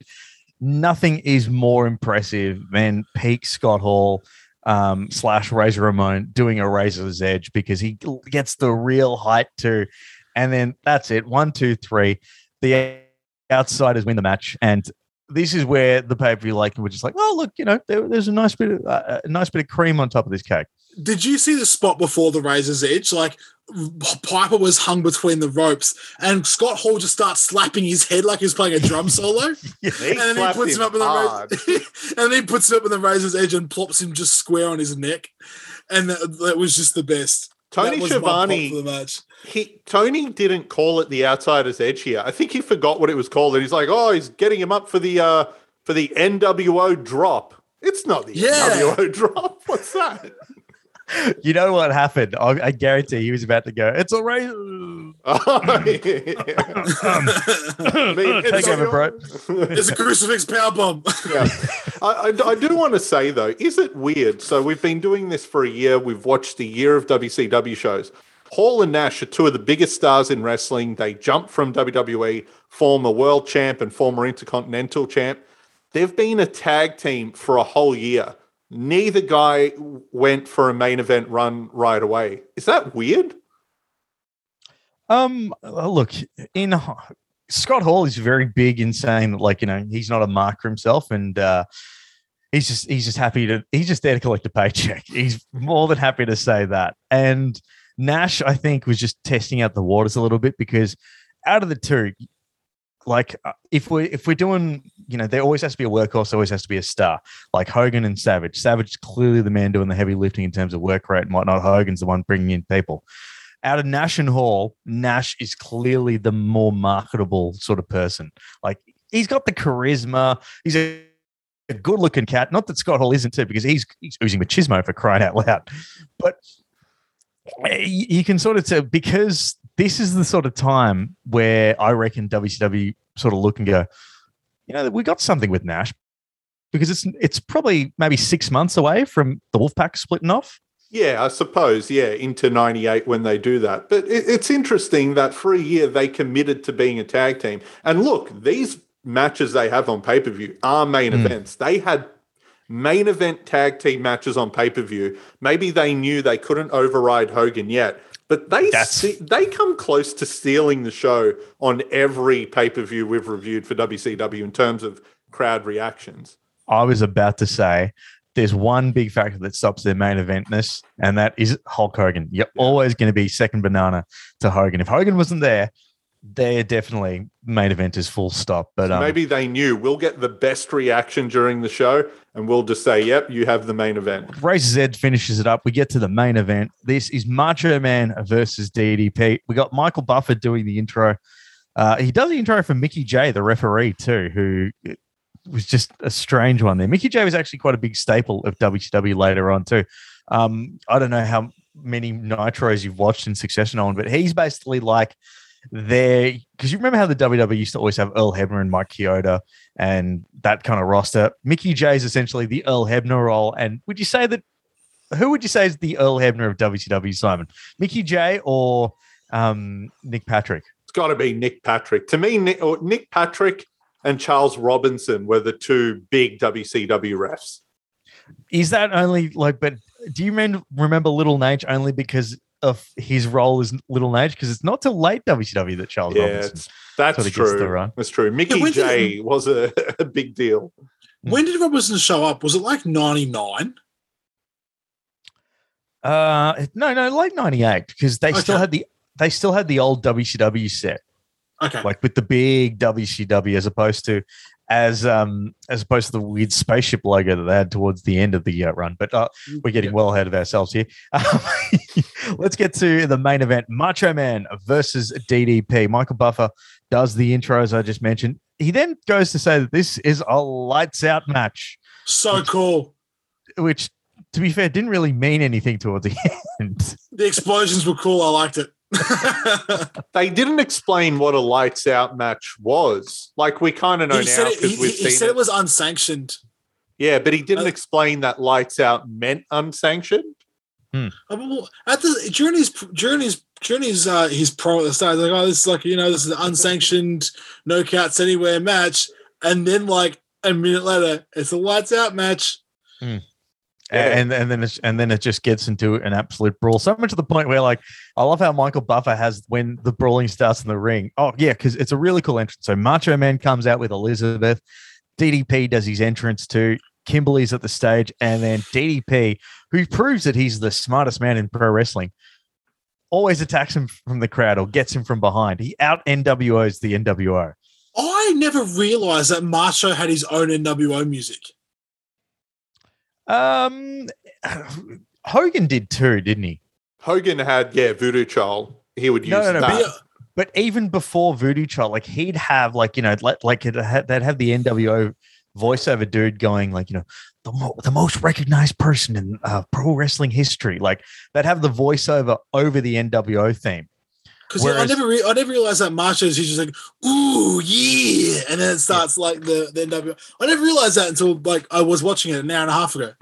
Nothing is more impressive than peak Scott Hall um, slash Razor Ramon doing a Razor's Edge because he gets the real height too. And then that's it. One, two, three. The outsiders win the match. And this is where the pay per view like we're just like, oh look, you know, there, there's a nice bit of uh, a nice bit of cream on top of this cake. Did you see the spot before the razor's edge? Like Piper was hung between the ropes, and Scott Hall just starts slapping his head like he was playing a drum solo. He and then he puts him, him up in the razor, and then he puts him up in the razor's edge and plops him just square on his neck, and that, that was just the best. Tony That was my pop Schiavone, for the match. he Tony didn't call it the outsider's edge here. I think he forgot what it was called, and he's like, "Oh, he's getting him up for the uh for the NWO drop." It's not the Yeah. NWO drop. What's that? You know what happened? I, I guarantee he was about to go. It's a razor. Oh, yeah. Take over, bro. It's a crucifix power bomb. yeah. I, I, I do want to say though, is it weird? So we've been doing this for a year. We've watched a year of WCW shows. Hall and Nash are two of the biggest stars in wrestling. They jumped from WWE, former world champ and former intercontinental champ. They've been a tag team for a whole year. Neither guy went for a main event run right away. Is that weird? Um, uh, look, in Scott Hall is very big in saying that, like, you know, he's not a marker himself, and uh, he's just he's just happy to he's just there to collect a paycheck. He's more than happy to say that. And Nash, I think, was just testing out the waters a little bit because out of the two, like, uh, if we if we're doing, you know, there always has to be a workhorse, always has to be a star, like Hogan and Savage. Savage is clearly the man doing the heavy lifting in terms of work rate and whatnot. Hogan's the one bringing in people out of Nash and Hall, Nash is clearly the more marketable sort of person. Like he's got the charisma. He's a, good looking cat. Not that Scott Hall isn't too, because he's he's oozing machismo for crying out loud. But eh, you can sort of tell because this is the sort of time where I reckon WCW sort of look and go, you know, we got something with Nash because it's it's probably maybe six months away from the Wolfpack splitting off. Yeah, I suppose. Yeah, into 98 when they do that. But it, it's interesting that for a year they committed to being a tag team. And look, these matches they have on pay per view are main Mm. events. They had main event tag team matches on pay per view. Maybe they knew they couldn't override Hogan yet. But they That's- se- they come close to stealing the show on every pay per view we've reviewed for WCW in terms of crowd reactions. I was about to say there's one big factor that stops their main eventness, and that is Hulk Hogan. You're always going to be second banana to Hogan. If Hogan wasn't there, they're definitely main event is full stop. But um, Maybe they knew we'll get the best reaction during the show, and we'll just say, "Yep, you have the main event." Razor's Edge finishes it up. We get to the main event. This is Macho Man versus DDP. We got Michael Buffer doing the intro. Uh, he does the intro for Mickey Jay, the referee, too, who was just a strange one there. Mickey Jay was actually quite a big staple of WCW later on, too. Um, I don't know how many nitros you've watched in succession on, but he's basically like there because you remember how the WWE used to always have Earl Hebner and Mike Chioda and that kind of roster. Mickey Jay is essentially the Earl Hebner role. And would you say that who would you say is the Earl Hebner of WCW, Simon? Mickey Jay or um, Nick Patrick? It's got to be Nick Patrick. To me, Nick, or Nick Patrick and Charles Robinson were the two big WCW refs. Is that only like? But do you remember, remember Little Naitch only because of his role as Little Naitch? Because it's not till late WCW that Charles Yeah, Robinson. it's, that's sort of gets the true. run. That's true. Mickey when did J was a, a big deal. When did Robinson show up? Was it like 99? Uh, no, no, late '98 because they still had the they still had the old WCW set. Okay. like with the big WCW as opposed to as um as opposed to the weird spaceship logo that they had towards the end of the uh, run. But uh, we're getting well ahead of ourselves here. Um, let's get to the main event: Macho Man versus DDP. Michael Buffer does the intro as I just mentioned. He then goes to say that this is a lights out match, So cool. which, to be fair, didn't really mean anything towards the end. The explosions were cool. I liked it. They didn't explain what a lights out match was. Like we kind of know he now said, it, because we've he seen said it. it was unsanctioned. Yeah, but he didn't Uh, explain that lights out meant unsanctioned. Uh, well, At the during his during his during his uh, his pro at the start, like oh, this is like you know this is an unsanctioned no counts anywhere match, and then like a minute later, it's a lights out match. Yeah. and and then it's, and then it just gets into an absolute brawl. So much to the point where like I love how Michael Buffer has when the brawling starts in the ring. Oh yeah, because it's a really cool entrance. So Macho Man comes out with Elizabeth. DDP does his entrance too. Kimberly's at the stage, and then DDP, who proves that he's the smartest man in pro wrestling, always attacks him from the crowd or gets him from behind. He out NWOs the NWO. I never realized that Macho had his own NWO music. Um, Hogan did too, didn't he? Hogan had yeah Voodoo Child. He would use No, no, no, that. But But even before Voodoo Child, like he'd have like you know like like it had, they'd have the NWO voiceover dude going like you know the mo- the most recognized person in uh, pro wrestling history. Like they'd have the voiceover over the NWO theme. Because I never, re- I never realized that Macho's he's just like, ooh yeah, and then it starts like the the NWO. I never realized that until like I was watching it an hour and a half ago.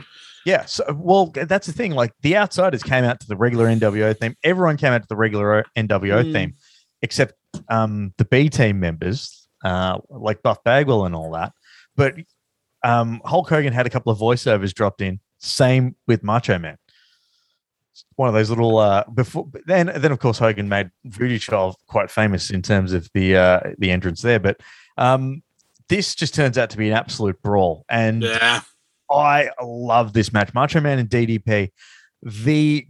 Yeah. So well, that's the thing. Like the outsiders came out to the regular NWO theme. Everyone came out to the regular NWO Mm. theme, except um, the B team members, uh, like Buff Bagwell and all that. But um, Hulk Hogan had a couple of voiceovers dropped in. Same with Macho Man. One of those little uh, before then. Then of course Hogan made Voodoo Child quite famous in terms of the uh, the entrance there. But um, this just turns out to be an absolute brawl, and Yeah, I love this match. Macho Man and DDP, the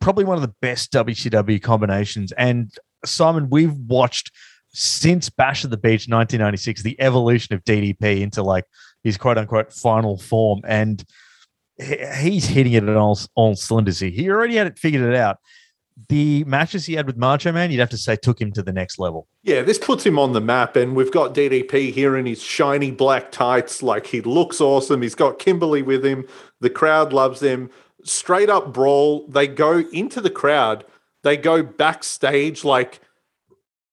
probably one of the best WCW combinations. And Simon, we've watched since Bash of the Beach 1996 the evolution of DDP into like his quote unquote final form. And he's hitting it on all, all cylinders here. He already had it figured it out. The matches he had with Macho Man, you'd have to say took him to the next level. Yeah, this puts him on the map, and we've got DDP here in his shiny black tights. Like he looks awesome. He's got Kimberly with him. The crowd loves him. Straight up brawl. They go into the crowd. They go backstage. Like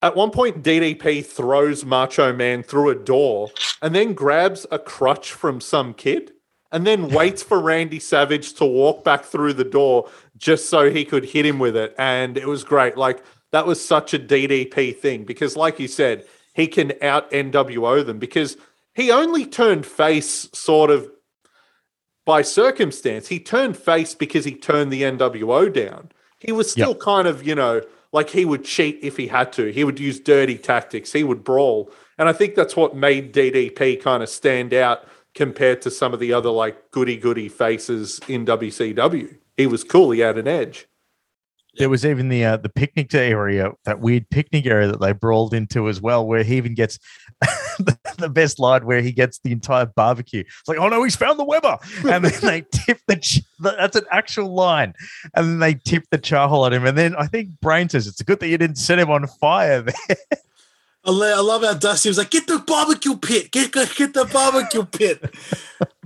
at one point, DDP throws Macho Man through a door and then grabs a crutch from some kid and then waits for Randy Savage to walk back through the door just so he could hit him with it. And it was great. Like that was such a DDP thing because, like you said, he can out NWO them because he only turned face sort of by circumstance. He turned face because he turned the NWO down. He was still kind of, you know, like he would cheat if he had to. He would use dirty tactics. He would brawl. And I think that's what made DDP kind of stand out compared to some of the other like goody goody faces in WCW. He was cool. He had an edge. There was even the uh, the picnic area, that weird picnic area that they brawled into as well, where he even gets the, best line where he gets the entire barbecue. It's like, oh no, he's found the Weber, and then they tip the. ch- That's an actual line, and then they tip the char hole at him, and then I think Brain says it's a good thing you didn't set him on fire. There. I lo- I love how Dusty was like, "Get the barbecue pit, get get, get the barbecue pit."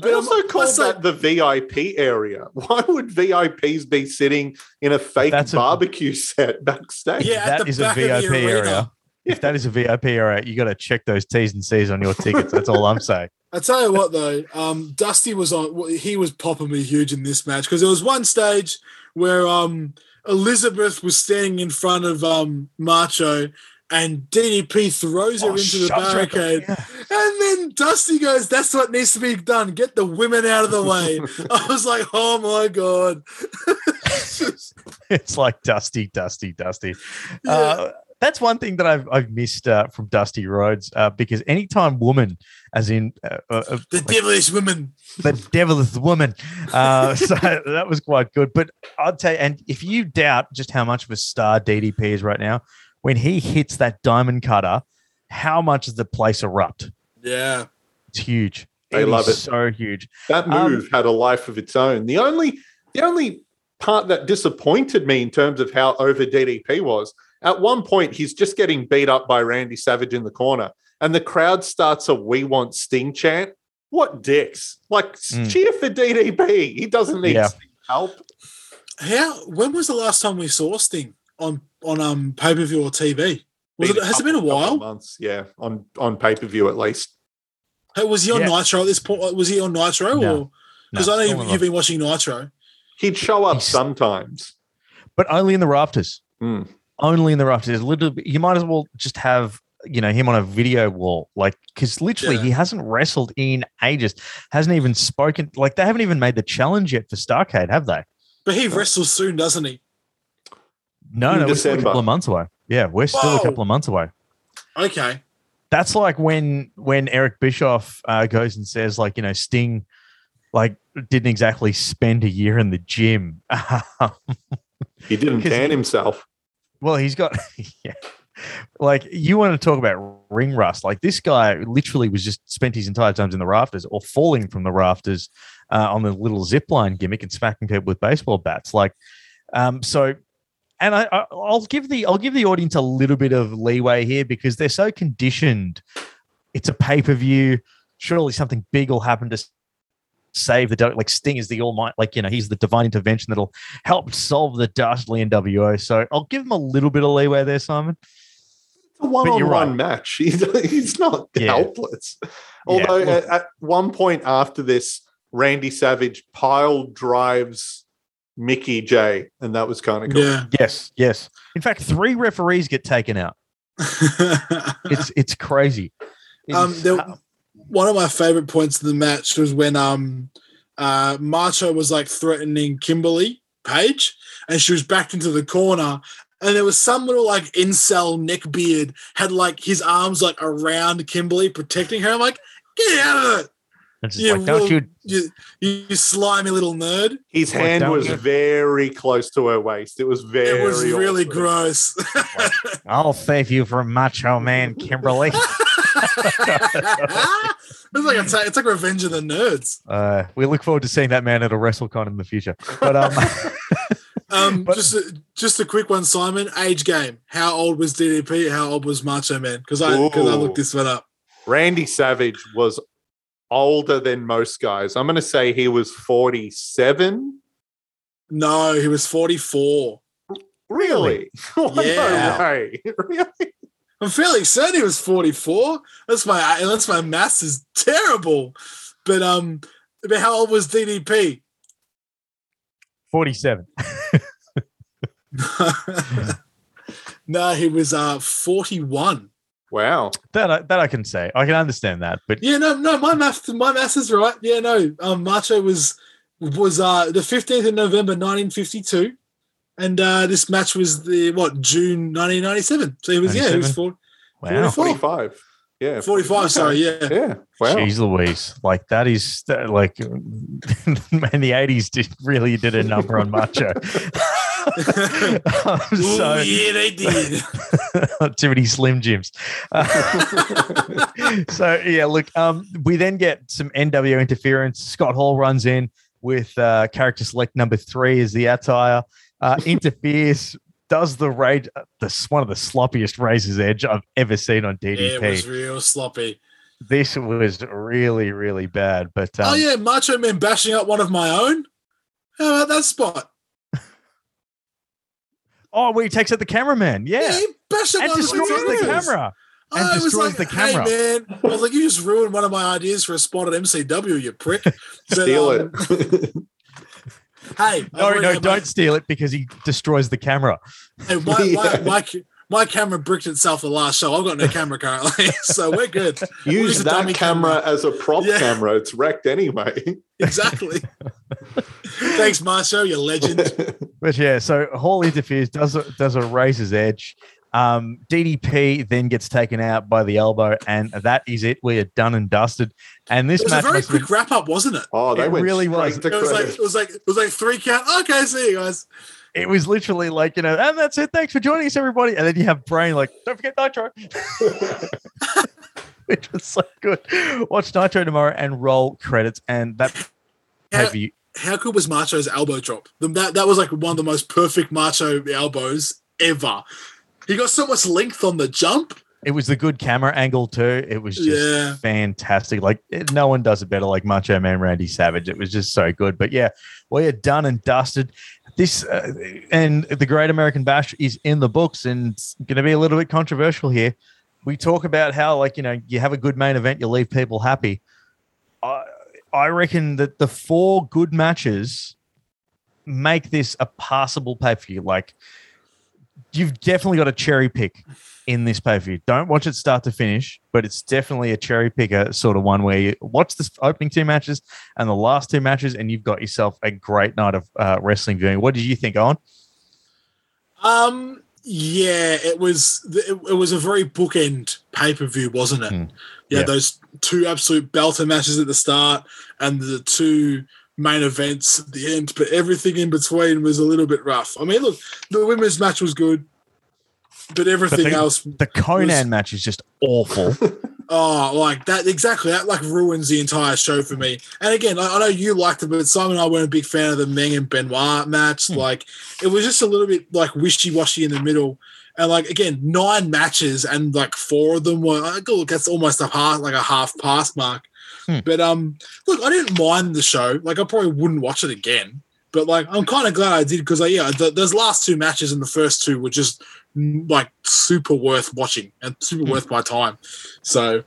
They um, also called what's that the VIP area. Why would VIPs be sitting in a fake That's a- barbecue set backstage? Yeah, at that the is a back of the VIP arena. area. If that is a VIP area, you got to check those T's and C's on your tickets. That's all I'm saying. I tell you what, though, um, Dusty was on. He was popping me huge in this match because there was one stage where um, Elizabeth was standing in front of um, Macho, and DDP throws her Oh, into the barricade, and then Dusty goes, "That's what needs to be done. Get the women out of the way." I was like, "Oh my god!" it's like Dusty, Dusty, Dusty. Yeah. Uh, that's one thing that I've I've missed uh, from Dusty Rhodes uh, because anytime woman, as in uh, uh, uh, the like devilish woman, the devilish woman, uh, so that was quite good. But I'd say, and if you doubt just how much of a star DDP is right now, when he hits that diamond cutter, how much does the place erupt? Yeah, It's huge. They is love it. So huge. That Um, move had a life of its own. The only the only part that disappointed me in terms of how over DDP was, at one point he's just getting beat up by Randy Savage in the corner, and the crowd starts a "We want Sting" chant. What dicks! Like Mm. cheer for DDP. He doesn't need Yeah. Sting help. how? When was the last time we saw Sting on on um pay per view or TV? Was Been it? Has it been a couple- couple while? Months, yeah, on on pay per view at least. Hey, was he on Yeah. Nitro at this point? Was he on Nitro No. or because No, I know you, on you've been watching Nitro? He'd show up He's- sometimes. but only in the rafters. Mm. Only in the rafters. A little bit. You might as well just have you know him on a video wall, like because literally Yeah. he hasn't wrestled in ages, hasn't even spoken. Like they haven't even made the challenge yet for Starcade, have they? But he wrestles soon, doesn't he? No, no, we're still a couple of months away. Yeah, we're still a couple of months away. Okay. That's like when when Eric Bischoff uh, goes and says like you know Sting like didn't exactly spend a year in the gym. He didn't tan he- himself. Well, he's got yeah. Like you want to talk about ring rust? Like this guy literally was just spent his entire times in the rafters or falling from the rafters uh, on the little zip line gimmick and smacking people with baseball bats. Like, um, so. And I, I, I'll give the I'll give the audience a little bit of leeway here because they're so conditioned. It's a pay per view. Surely something big will happen to save the like Sting is the all might like you know he's the divine intervention that'll help solve the dastardly NWO. So I'll give him a little bit of leeway there, Simon. It's a one-on-one right. match. He's, he's not Yeah. helpless. Although look- at, at one point after this, Randy Savage pile drives Mickey Jay, and that was kind of cool. Yeah. Yes, yes. In fact, three referees get taken out. It's it's crazy. It um, is- there, one of my favorite points of the match was when um, uh, Macho was like threatening Kimberly Page, and she was backed into the corner. And there was some little like incel neck beard had like his arms like around Kimberly, protecting her. I'm like, get out of it, it's just you, like, don't little- you? you, you slimy little nerd. His Like, hand don't was you- very close to her waist. It was very. it was really awkward. gross. I'll save you from Macho Man Kimberly. it's like it's, like it's like Revenge of the Nerds. Uh, we look forward to seeing that man at a WrestleCon in the future. But um, Um, But- just a, just a quick one, Simon. Age game. How old was DDP? How old was Macho Man? Because I because I Ooh. looked this one up. Randy Savage was older than most guys. I'm going to say he was 47. No, he was forty four. Really? Oh, Yeah. No way. Really? I'm fairly certain he was forty four. That's my unless my maths is terrible. But um, but how old was DDP? 47. no, he was uh forty one. Wow. That I, that I can say. I can understand that. But Yeah, no, no, my math, my maths is right. Yeah, no, um, Macho was was uh the fifteenth of November, nineteen fifty two, and uh this match was the what June nineteen ninety seven. So he was yeah, he was 97? four, wow. 44. 45. Yeah. 45, sorry, yeah. Yeah. Wow. Jeez Louise. Like that is like man, the 80s did really did a number on Macho. Um, Ooh, so yeah, they did. too many slim jims. Uh, so yeah, look, um, we then get some NWO interference. Scott Hall runs in with uh, character select number three as the attire, uh, interferes, does the rage, uh, the one of the sloppiest razor's edge I've ever seen on yeah, DDP. it was real sloppy. this was really, really bad. But um, oh, yeah, Macho Man bashing up one of my own. How about that spot? Oh, where he takes out the cameraman, Yeah, yeah, he bashed up and destroys the camera. and I was destroys like, the camera. Hey, man. I was like, you just ruined one of my ideas for a spot at MCW, you prick. But, Steal um, it. Hey, No, I've no, don't steal it because he destroys the camera. Hey, my, my, Yeah. my, my camera bricked itself the last show. I've got no camera currently, so we're good. We'll Use that dummy camera, as a prop Yeah. camera. It's wrecked anyway. Exactly. Thanks, Marshall. You're legend. But yeah, so Hall interferes, does a, does a razor's edge. Um, DDP then gets taken out by the elbow, and that is it. We are done and dusted. And this It was a very must have quick wrap up, wasn't it? Oh, they It went really was. It was like it was like it was like three count. Okay, see you guys. it was literally like you know, and that's it. Thanks for joining us, everybody. And then you have Brain like, don't forget Nitro, which was so good. Watch Nitro tomorrow and roll credits, and that How, have you. how good was Macho's elbow drop? That that was like one of the most perfect Macho elbows ever. He got so much length on the jump. It was the good camera angle too. It was just Yeah. fantastic. Like it, no one does it better. Like Macho Man Randy Savage. It was just so good. But yeah, we are done and dusted. This uh, and the Great American Bash is in the books and it's going to be a little bit controversial here. We talk about how like you know you have a good main event, you leave people happy. I I reckon that the four good matches make this a passable pay per view. Like you've definitely got a cherry pick in this pay per view. Don't watch it start to finish, but it's definitely a cherry picker sort of one where you watch the opening two matches and the last two matches, and you've got yourself a great night of uh, wrestling viewing. What did you think, Owen? Um, yeah, it was it, it was a very bookend pay per view, wasn't it? Hmm. Yeah, Yeah. those two absolute belter matches at the start and the two main events at the end, but everything in between was a little bit rough. I mean, look, the women's match was good, but everything the- else, The Konnan Was- match is just awful. oh, like that exactly. That like ruins the entire show for me. And again, I, I know you liked it, but Simon and I weren't a big fan of the Meng and Benoit match. Hmm. Like, it was just a little bit like wishy washy in the middle. And like again, nine matches and like four of them were like, look, that's almost a half like a half pass mark. Hmm. But um, look, I didn't mind the show. Like, I probably wouldn't watch it again. But like, I'm kind of glad I did because, like, yeah, the, those last two matches and the first two were just mm, like super worth watching and super worth my time. So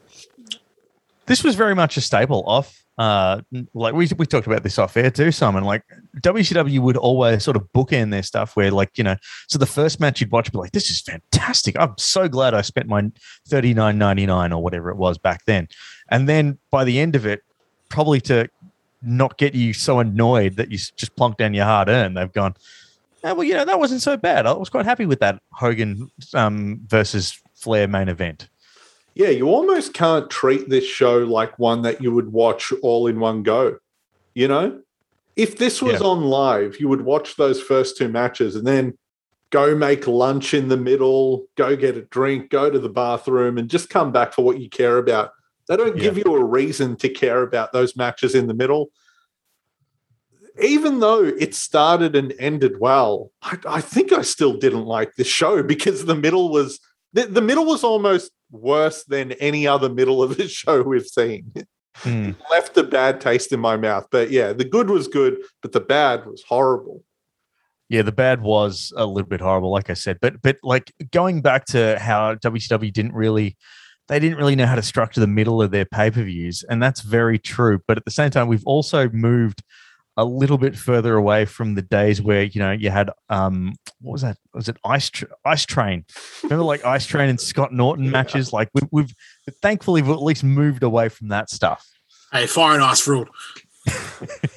this was very much a staple off. Uh, like we we talked about this off air too, Simon. Like WCW would always sort of bookend their stuff where, like, you know, so the first match you'd watch, be like, this is fantastic. I'm so glad I spent my thirty nine ninety nine or whatever it was back then. And then by the end of it, probably to not get you so annoyed that you just plonk down your hard earned, they've gone, "Ah, well, you know, that wasn't so bad. I was quite happy with that Hogan um, versus Flair main event. Yeah, you almost can't treat this show like one that you would watch all in one go. You know, if this was Yeah. on live, you would watch those first two matches and then go make lunch in the middle, go get a drink, go to the bathroom, and just come back for what you care about. They don't give you a reason to care about those matches in the middle. Even though it started and ended well, I, I think I still didn't like the show because the middle was the, the middle was almost worse than any other middle of the show we've seen. Hmm. Left a bad taste in my mouth. But yeah, the good was good, but the bad was horrible. Yeah, the bad was a little bit horrible, like I said. But but like going back to how WCW didn't really they didn't really know how to structure the middle of their pay-per-views, and that's very true. But at the same time, we've also moved a little bit further away from the days where you know you had um what was that was it ice Tr- ice train remember like ice train and scott norton matches like we, we've thankfully we've at least moved away from that stuff hey, fire and ice ruled.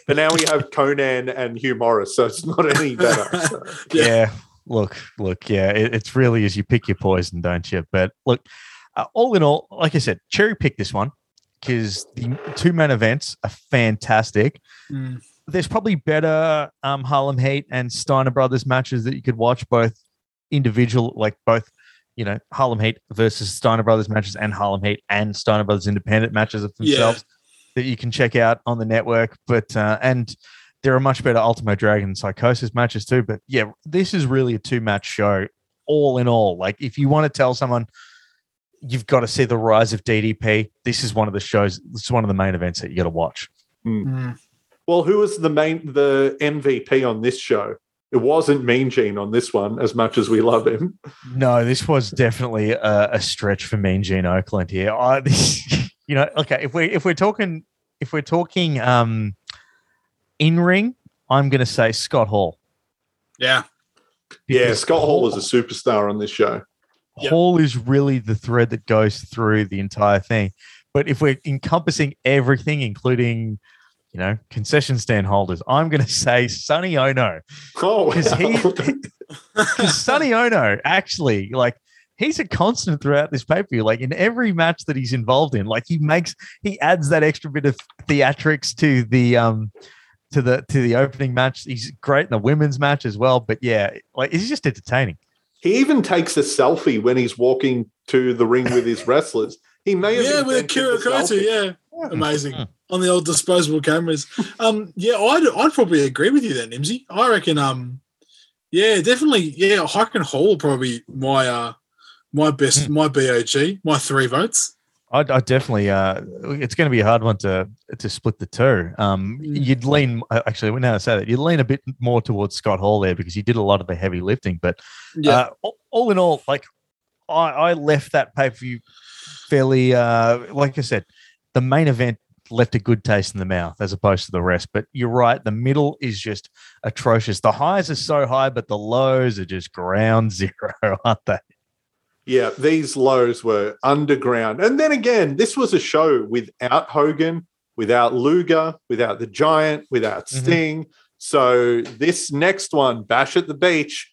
But now we have Konnan and Hugh Morrus, so it's not any better. So. yeah. Yeah. look look yeah it, it's really is you pick your poison don't you but look uh, all in all, like I said, cherry pick this one because the two main events are fantastic. Mm. There's probably better um, Harlem Heat and Steiner Brothers matches that you could watch both individual, like both, you know, Harlem Heat versus Steiner Brothers matches and Harlem Heat and Steiner Brothers independent matches of Yeah. themselves that you can check out on the network. But uh, and there are much better Ultimo Dragon Psychosis matches too. But yeah, this is really a two match show, all in all. Like if you want to tell someone you've got to see the rise of DDP, this is one of the shows. This is one of the main events that you got to watch. Mm. Well, who was the main the MVP on this show? It wasn't Mean Gene on this one, as much as we love him. No, this was definitely a, a stretch for Mean Gene Okerlund here. I, this, you know, okay, if we if we're talking if we're talking um in ring, I'm going to say Scott Hall. Yeah. Yeah, Scott Hall was a superstar on this show. Yep. Hall is really the thread that goes through the entire thing. But if we're encompassing everything, including you know concession stand holders, I'm going to say Sonny Onoo. Oh, because he, wow. because Sonny Onoo actually like he's a constant throughout this pay per view. Like in every match that he's involved in, like he makes he adds that extra bit of theatrics to the um to the to the opening match. He's great in the women's match as well. But yeah, like he's just entertaining. He even takes a selfie when he's walking to the ring with his wrestlers. He may have Yeah, with invented Akira Hokuto, selfie. yeah. Amazing. Mm. On the old disposable cameras. Um, yeah, I'd I'd probably agree with you then, Imsy. I reckon um yeah, definitely, yeah, I reckon Hall probably my uh my best my BOG, my three votes. I, I definitely uh it's going to be a hard one to to split the two. Um, Mm. you'd lean actually now I say that you'd lean a bit more towards Scott Hall there because he did a lot of the heavy lifting, but Yeah. Uh, all, all in all, like I, I left that pay per view fairly, uh, like I said, the main event left a good taste in the mouth as opposed to the rest. But you're right, the middle is just atrocious. The highs are so high, but the lows are just ground zero, aren't they? Yeah, these lows were underground. And then again, this was a show without Hogan, without Luger, without the Giant, without Mhm. Sting. So this next one, Bash at the Beach,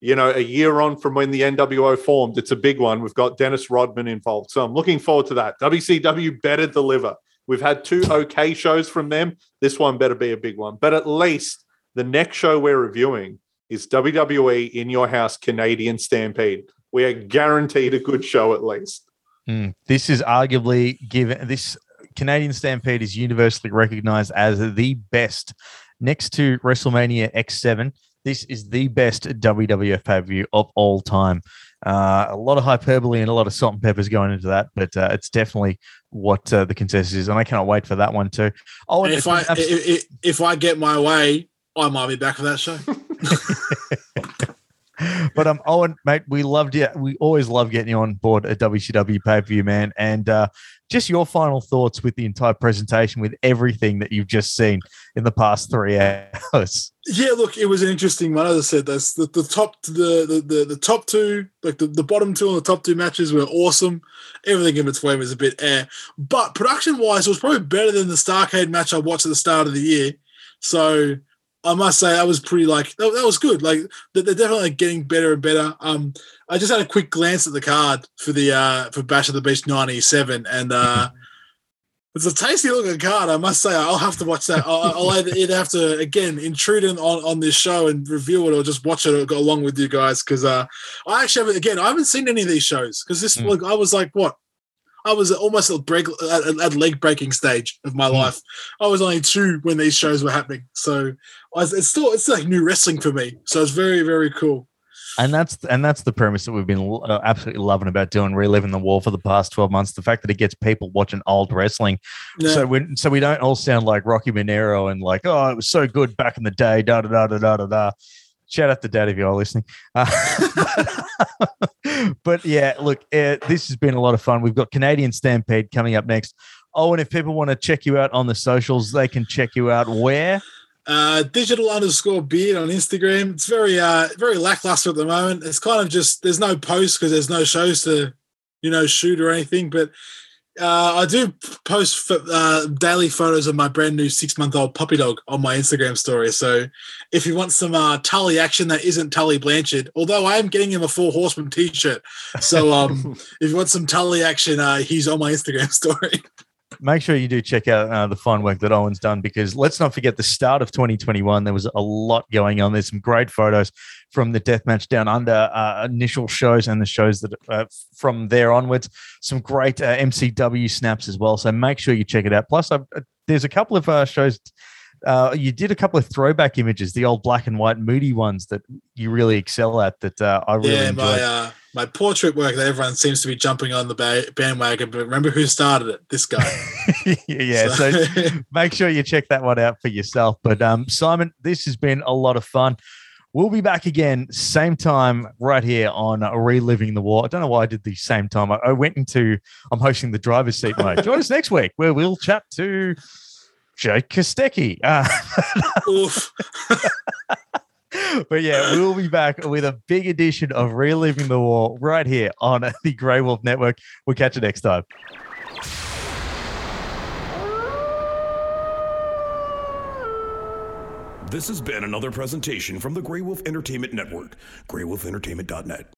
you know, a year on from when the NWO formed, it's a big one. We've got Dennis Rodman involved. So I'm looking forward to that. WCW better deliver. We've had two okay shows from them. This one better be a big one. But at least the next show we're reviewing is WWE in your house Canadian Stampede. We are guaranteed a good show at least. Mm, This is arguably given this Canadian Stampede is universally recognized as the best next to WrestleMania X7. This is the best WWF pay per view of all time. Uh, a lot of hyperbole and a lot of salt and peppers going into that, but uh, it's definitely what uh, the consensus is, and I cannot wait for that one too. Oh, And and if I it's been abs- if, if, if I get my way, I might be back for that show. but um, Owen, mate, we loved you. We always love getting you on board at WCW pay per view, man. And uh, just your final thoughts with the entire presentation, with everything that you've just seen in the past three hours. Yeah, look, it was an interesting one. As I said, that's the, the top the, the the the top two, like the, the bottom two and the top two matches were awesome. Everything in between was a bit air. But production wise, it was probably better than the Starcade match I watched at the start of the year. So I must say I was pretty like that, that was good. Like they're definitely getting better and better. Um I just had a quick glance at the card for the uh for Bash of the Beach 97 and uh it's a tasty looking card, I must say. I'll have to watch that. I'll, I'll either, either have to again intrude in on, on this show and review it, or just watch it or go along with you guys. Because uh, I actually haven't, again, I haven't seen any of these shows because this, Mm. like, I was like, what? I was almost at break at, at leg breaking stage of my Mm. life. I was only two when these shows were happening, so was, it's still it's like new wrestling for me. So it's very very cool. And that's and that's the premise that we've been uh, absolutely loving about doing, reliving the war for the past twelve months. The fact that it gets people watching old wrestling, Yeah. so we so we don't all sound like Rocky Monero and like, oh, it was so good back in the day. Da da da da da da da. Shout out to Dad if you are listening. Uh, but yeah, look, uh, this has been a lot of fun. We've got Canadian Stampede coming up next. Oh, and if people want to check you out on the socials, they can check you out where. Uh, digital underscore beard on Instagram. It's very uh very lackluster at the moment. It's kind of just there's no posts because there's no shows to you know shoot or anything. But Uh, I do post uh, daily photos of my brand new six month old puppy dog on my Instagram story. So if you want some uh, Tully action that isn't Tully Blanchard, although I am getting him a Four Horseman t shirt. So um, if you want some Tully action, uh, he's on my Instagram story. Make sure you do check out uh, the fine work that Owen's done because let's not forget the start of 2021. There was a lot going on. There's some great photos from the Deathmatch Down Under uh, initial shows and the shows that uh, from there onwards. Some great uh, MCW snaps as well. So make sure you check it out. Plus, I've, uh, there's a couple of uh, shows. Uh, you did a couple of throwback images, the old black and white moody ones that you really excel at. That uh, I really yeah, enjoy. My portrait work that everyone seems to be jumping on the bandwagon. But remember who started it? This guy. yeah, so make sure you check that one out for yourself. But um, Simon, this has been a lot of fun. We'll be back again, same time, right here on Reliving the War. I don't know why I did the same time. I, I went into, I'm hosting the driver's seat mode. Join us next week where we'll chat to Jake Kostecki. Uh, Oof. but yeah, we'll be back with a big edition of Reliving the War right here on the Grey Wolf Network. We'll catch you next time. This has been another presentation from the Grey Wolf Entertainment Network, greywolfentertainment.net.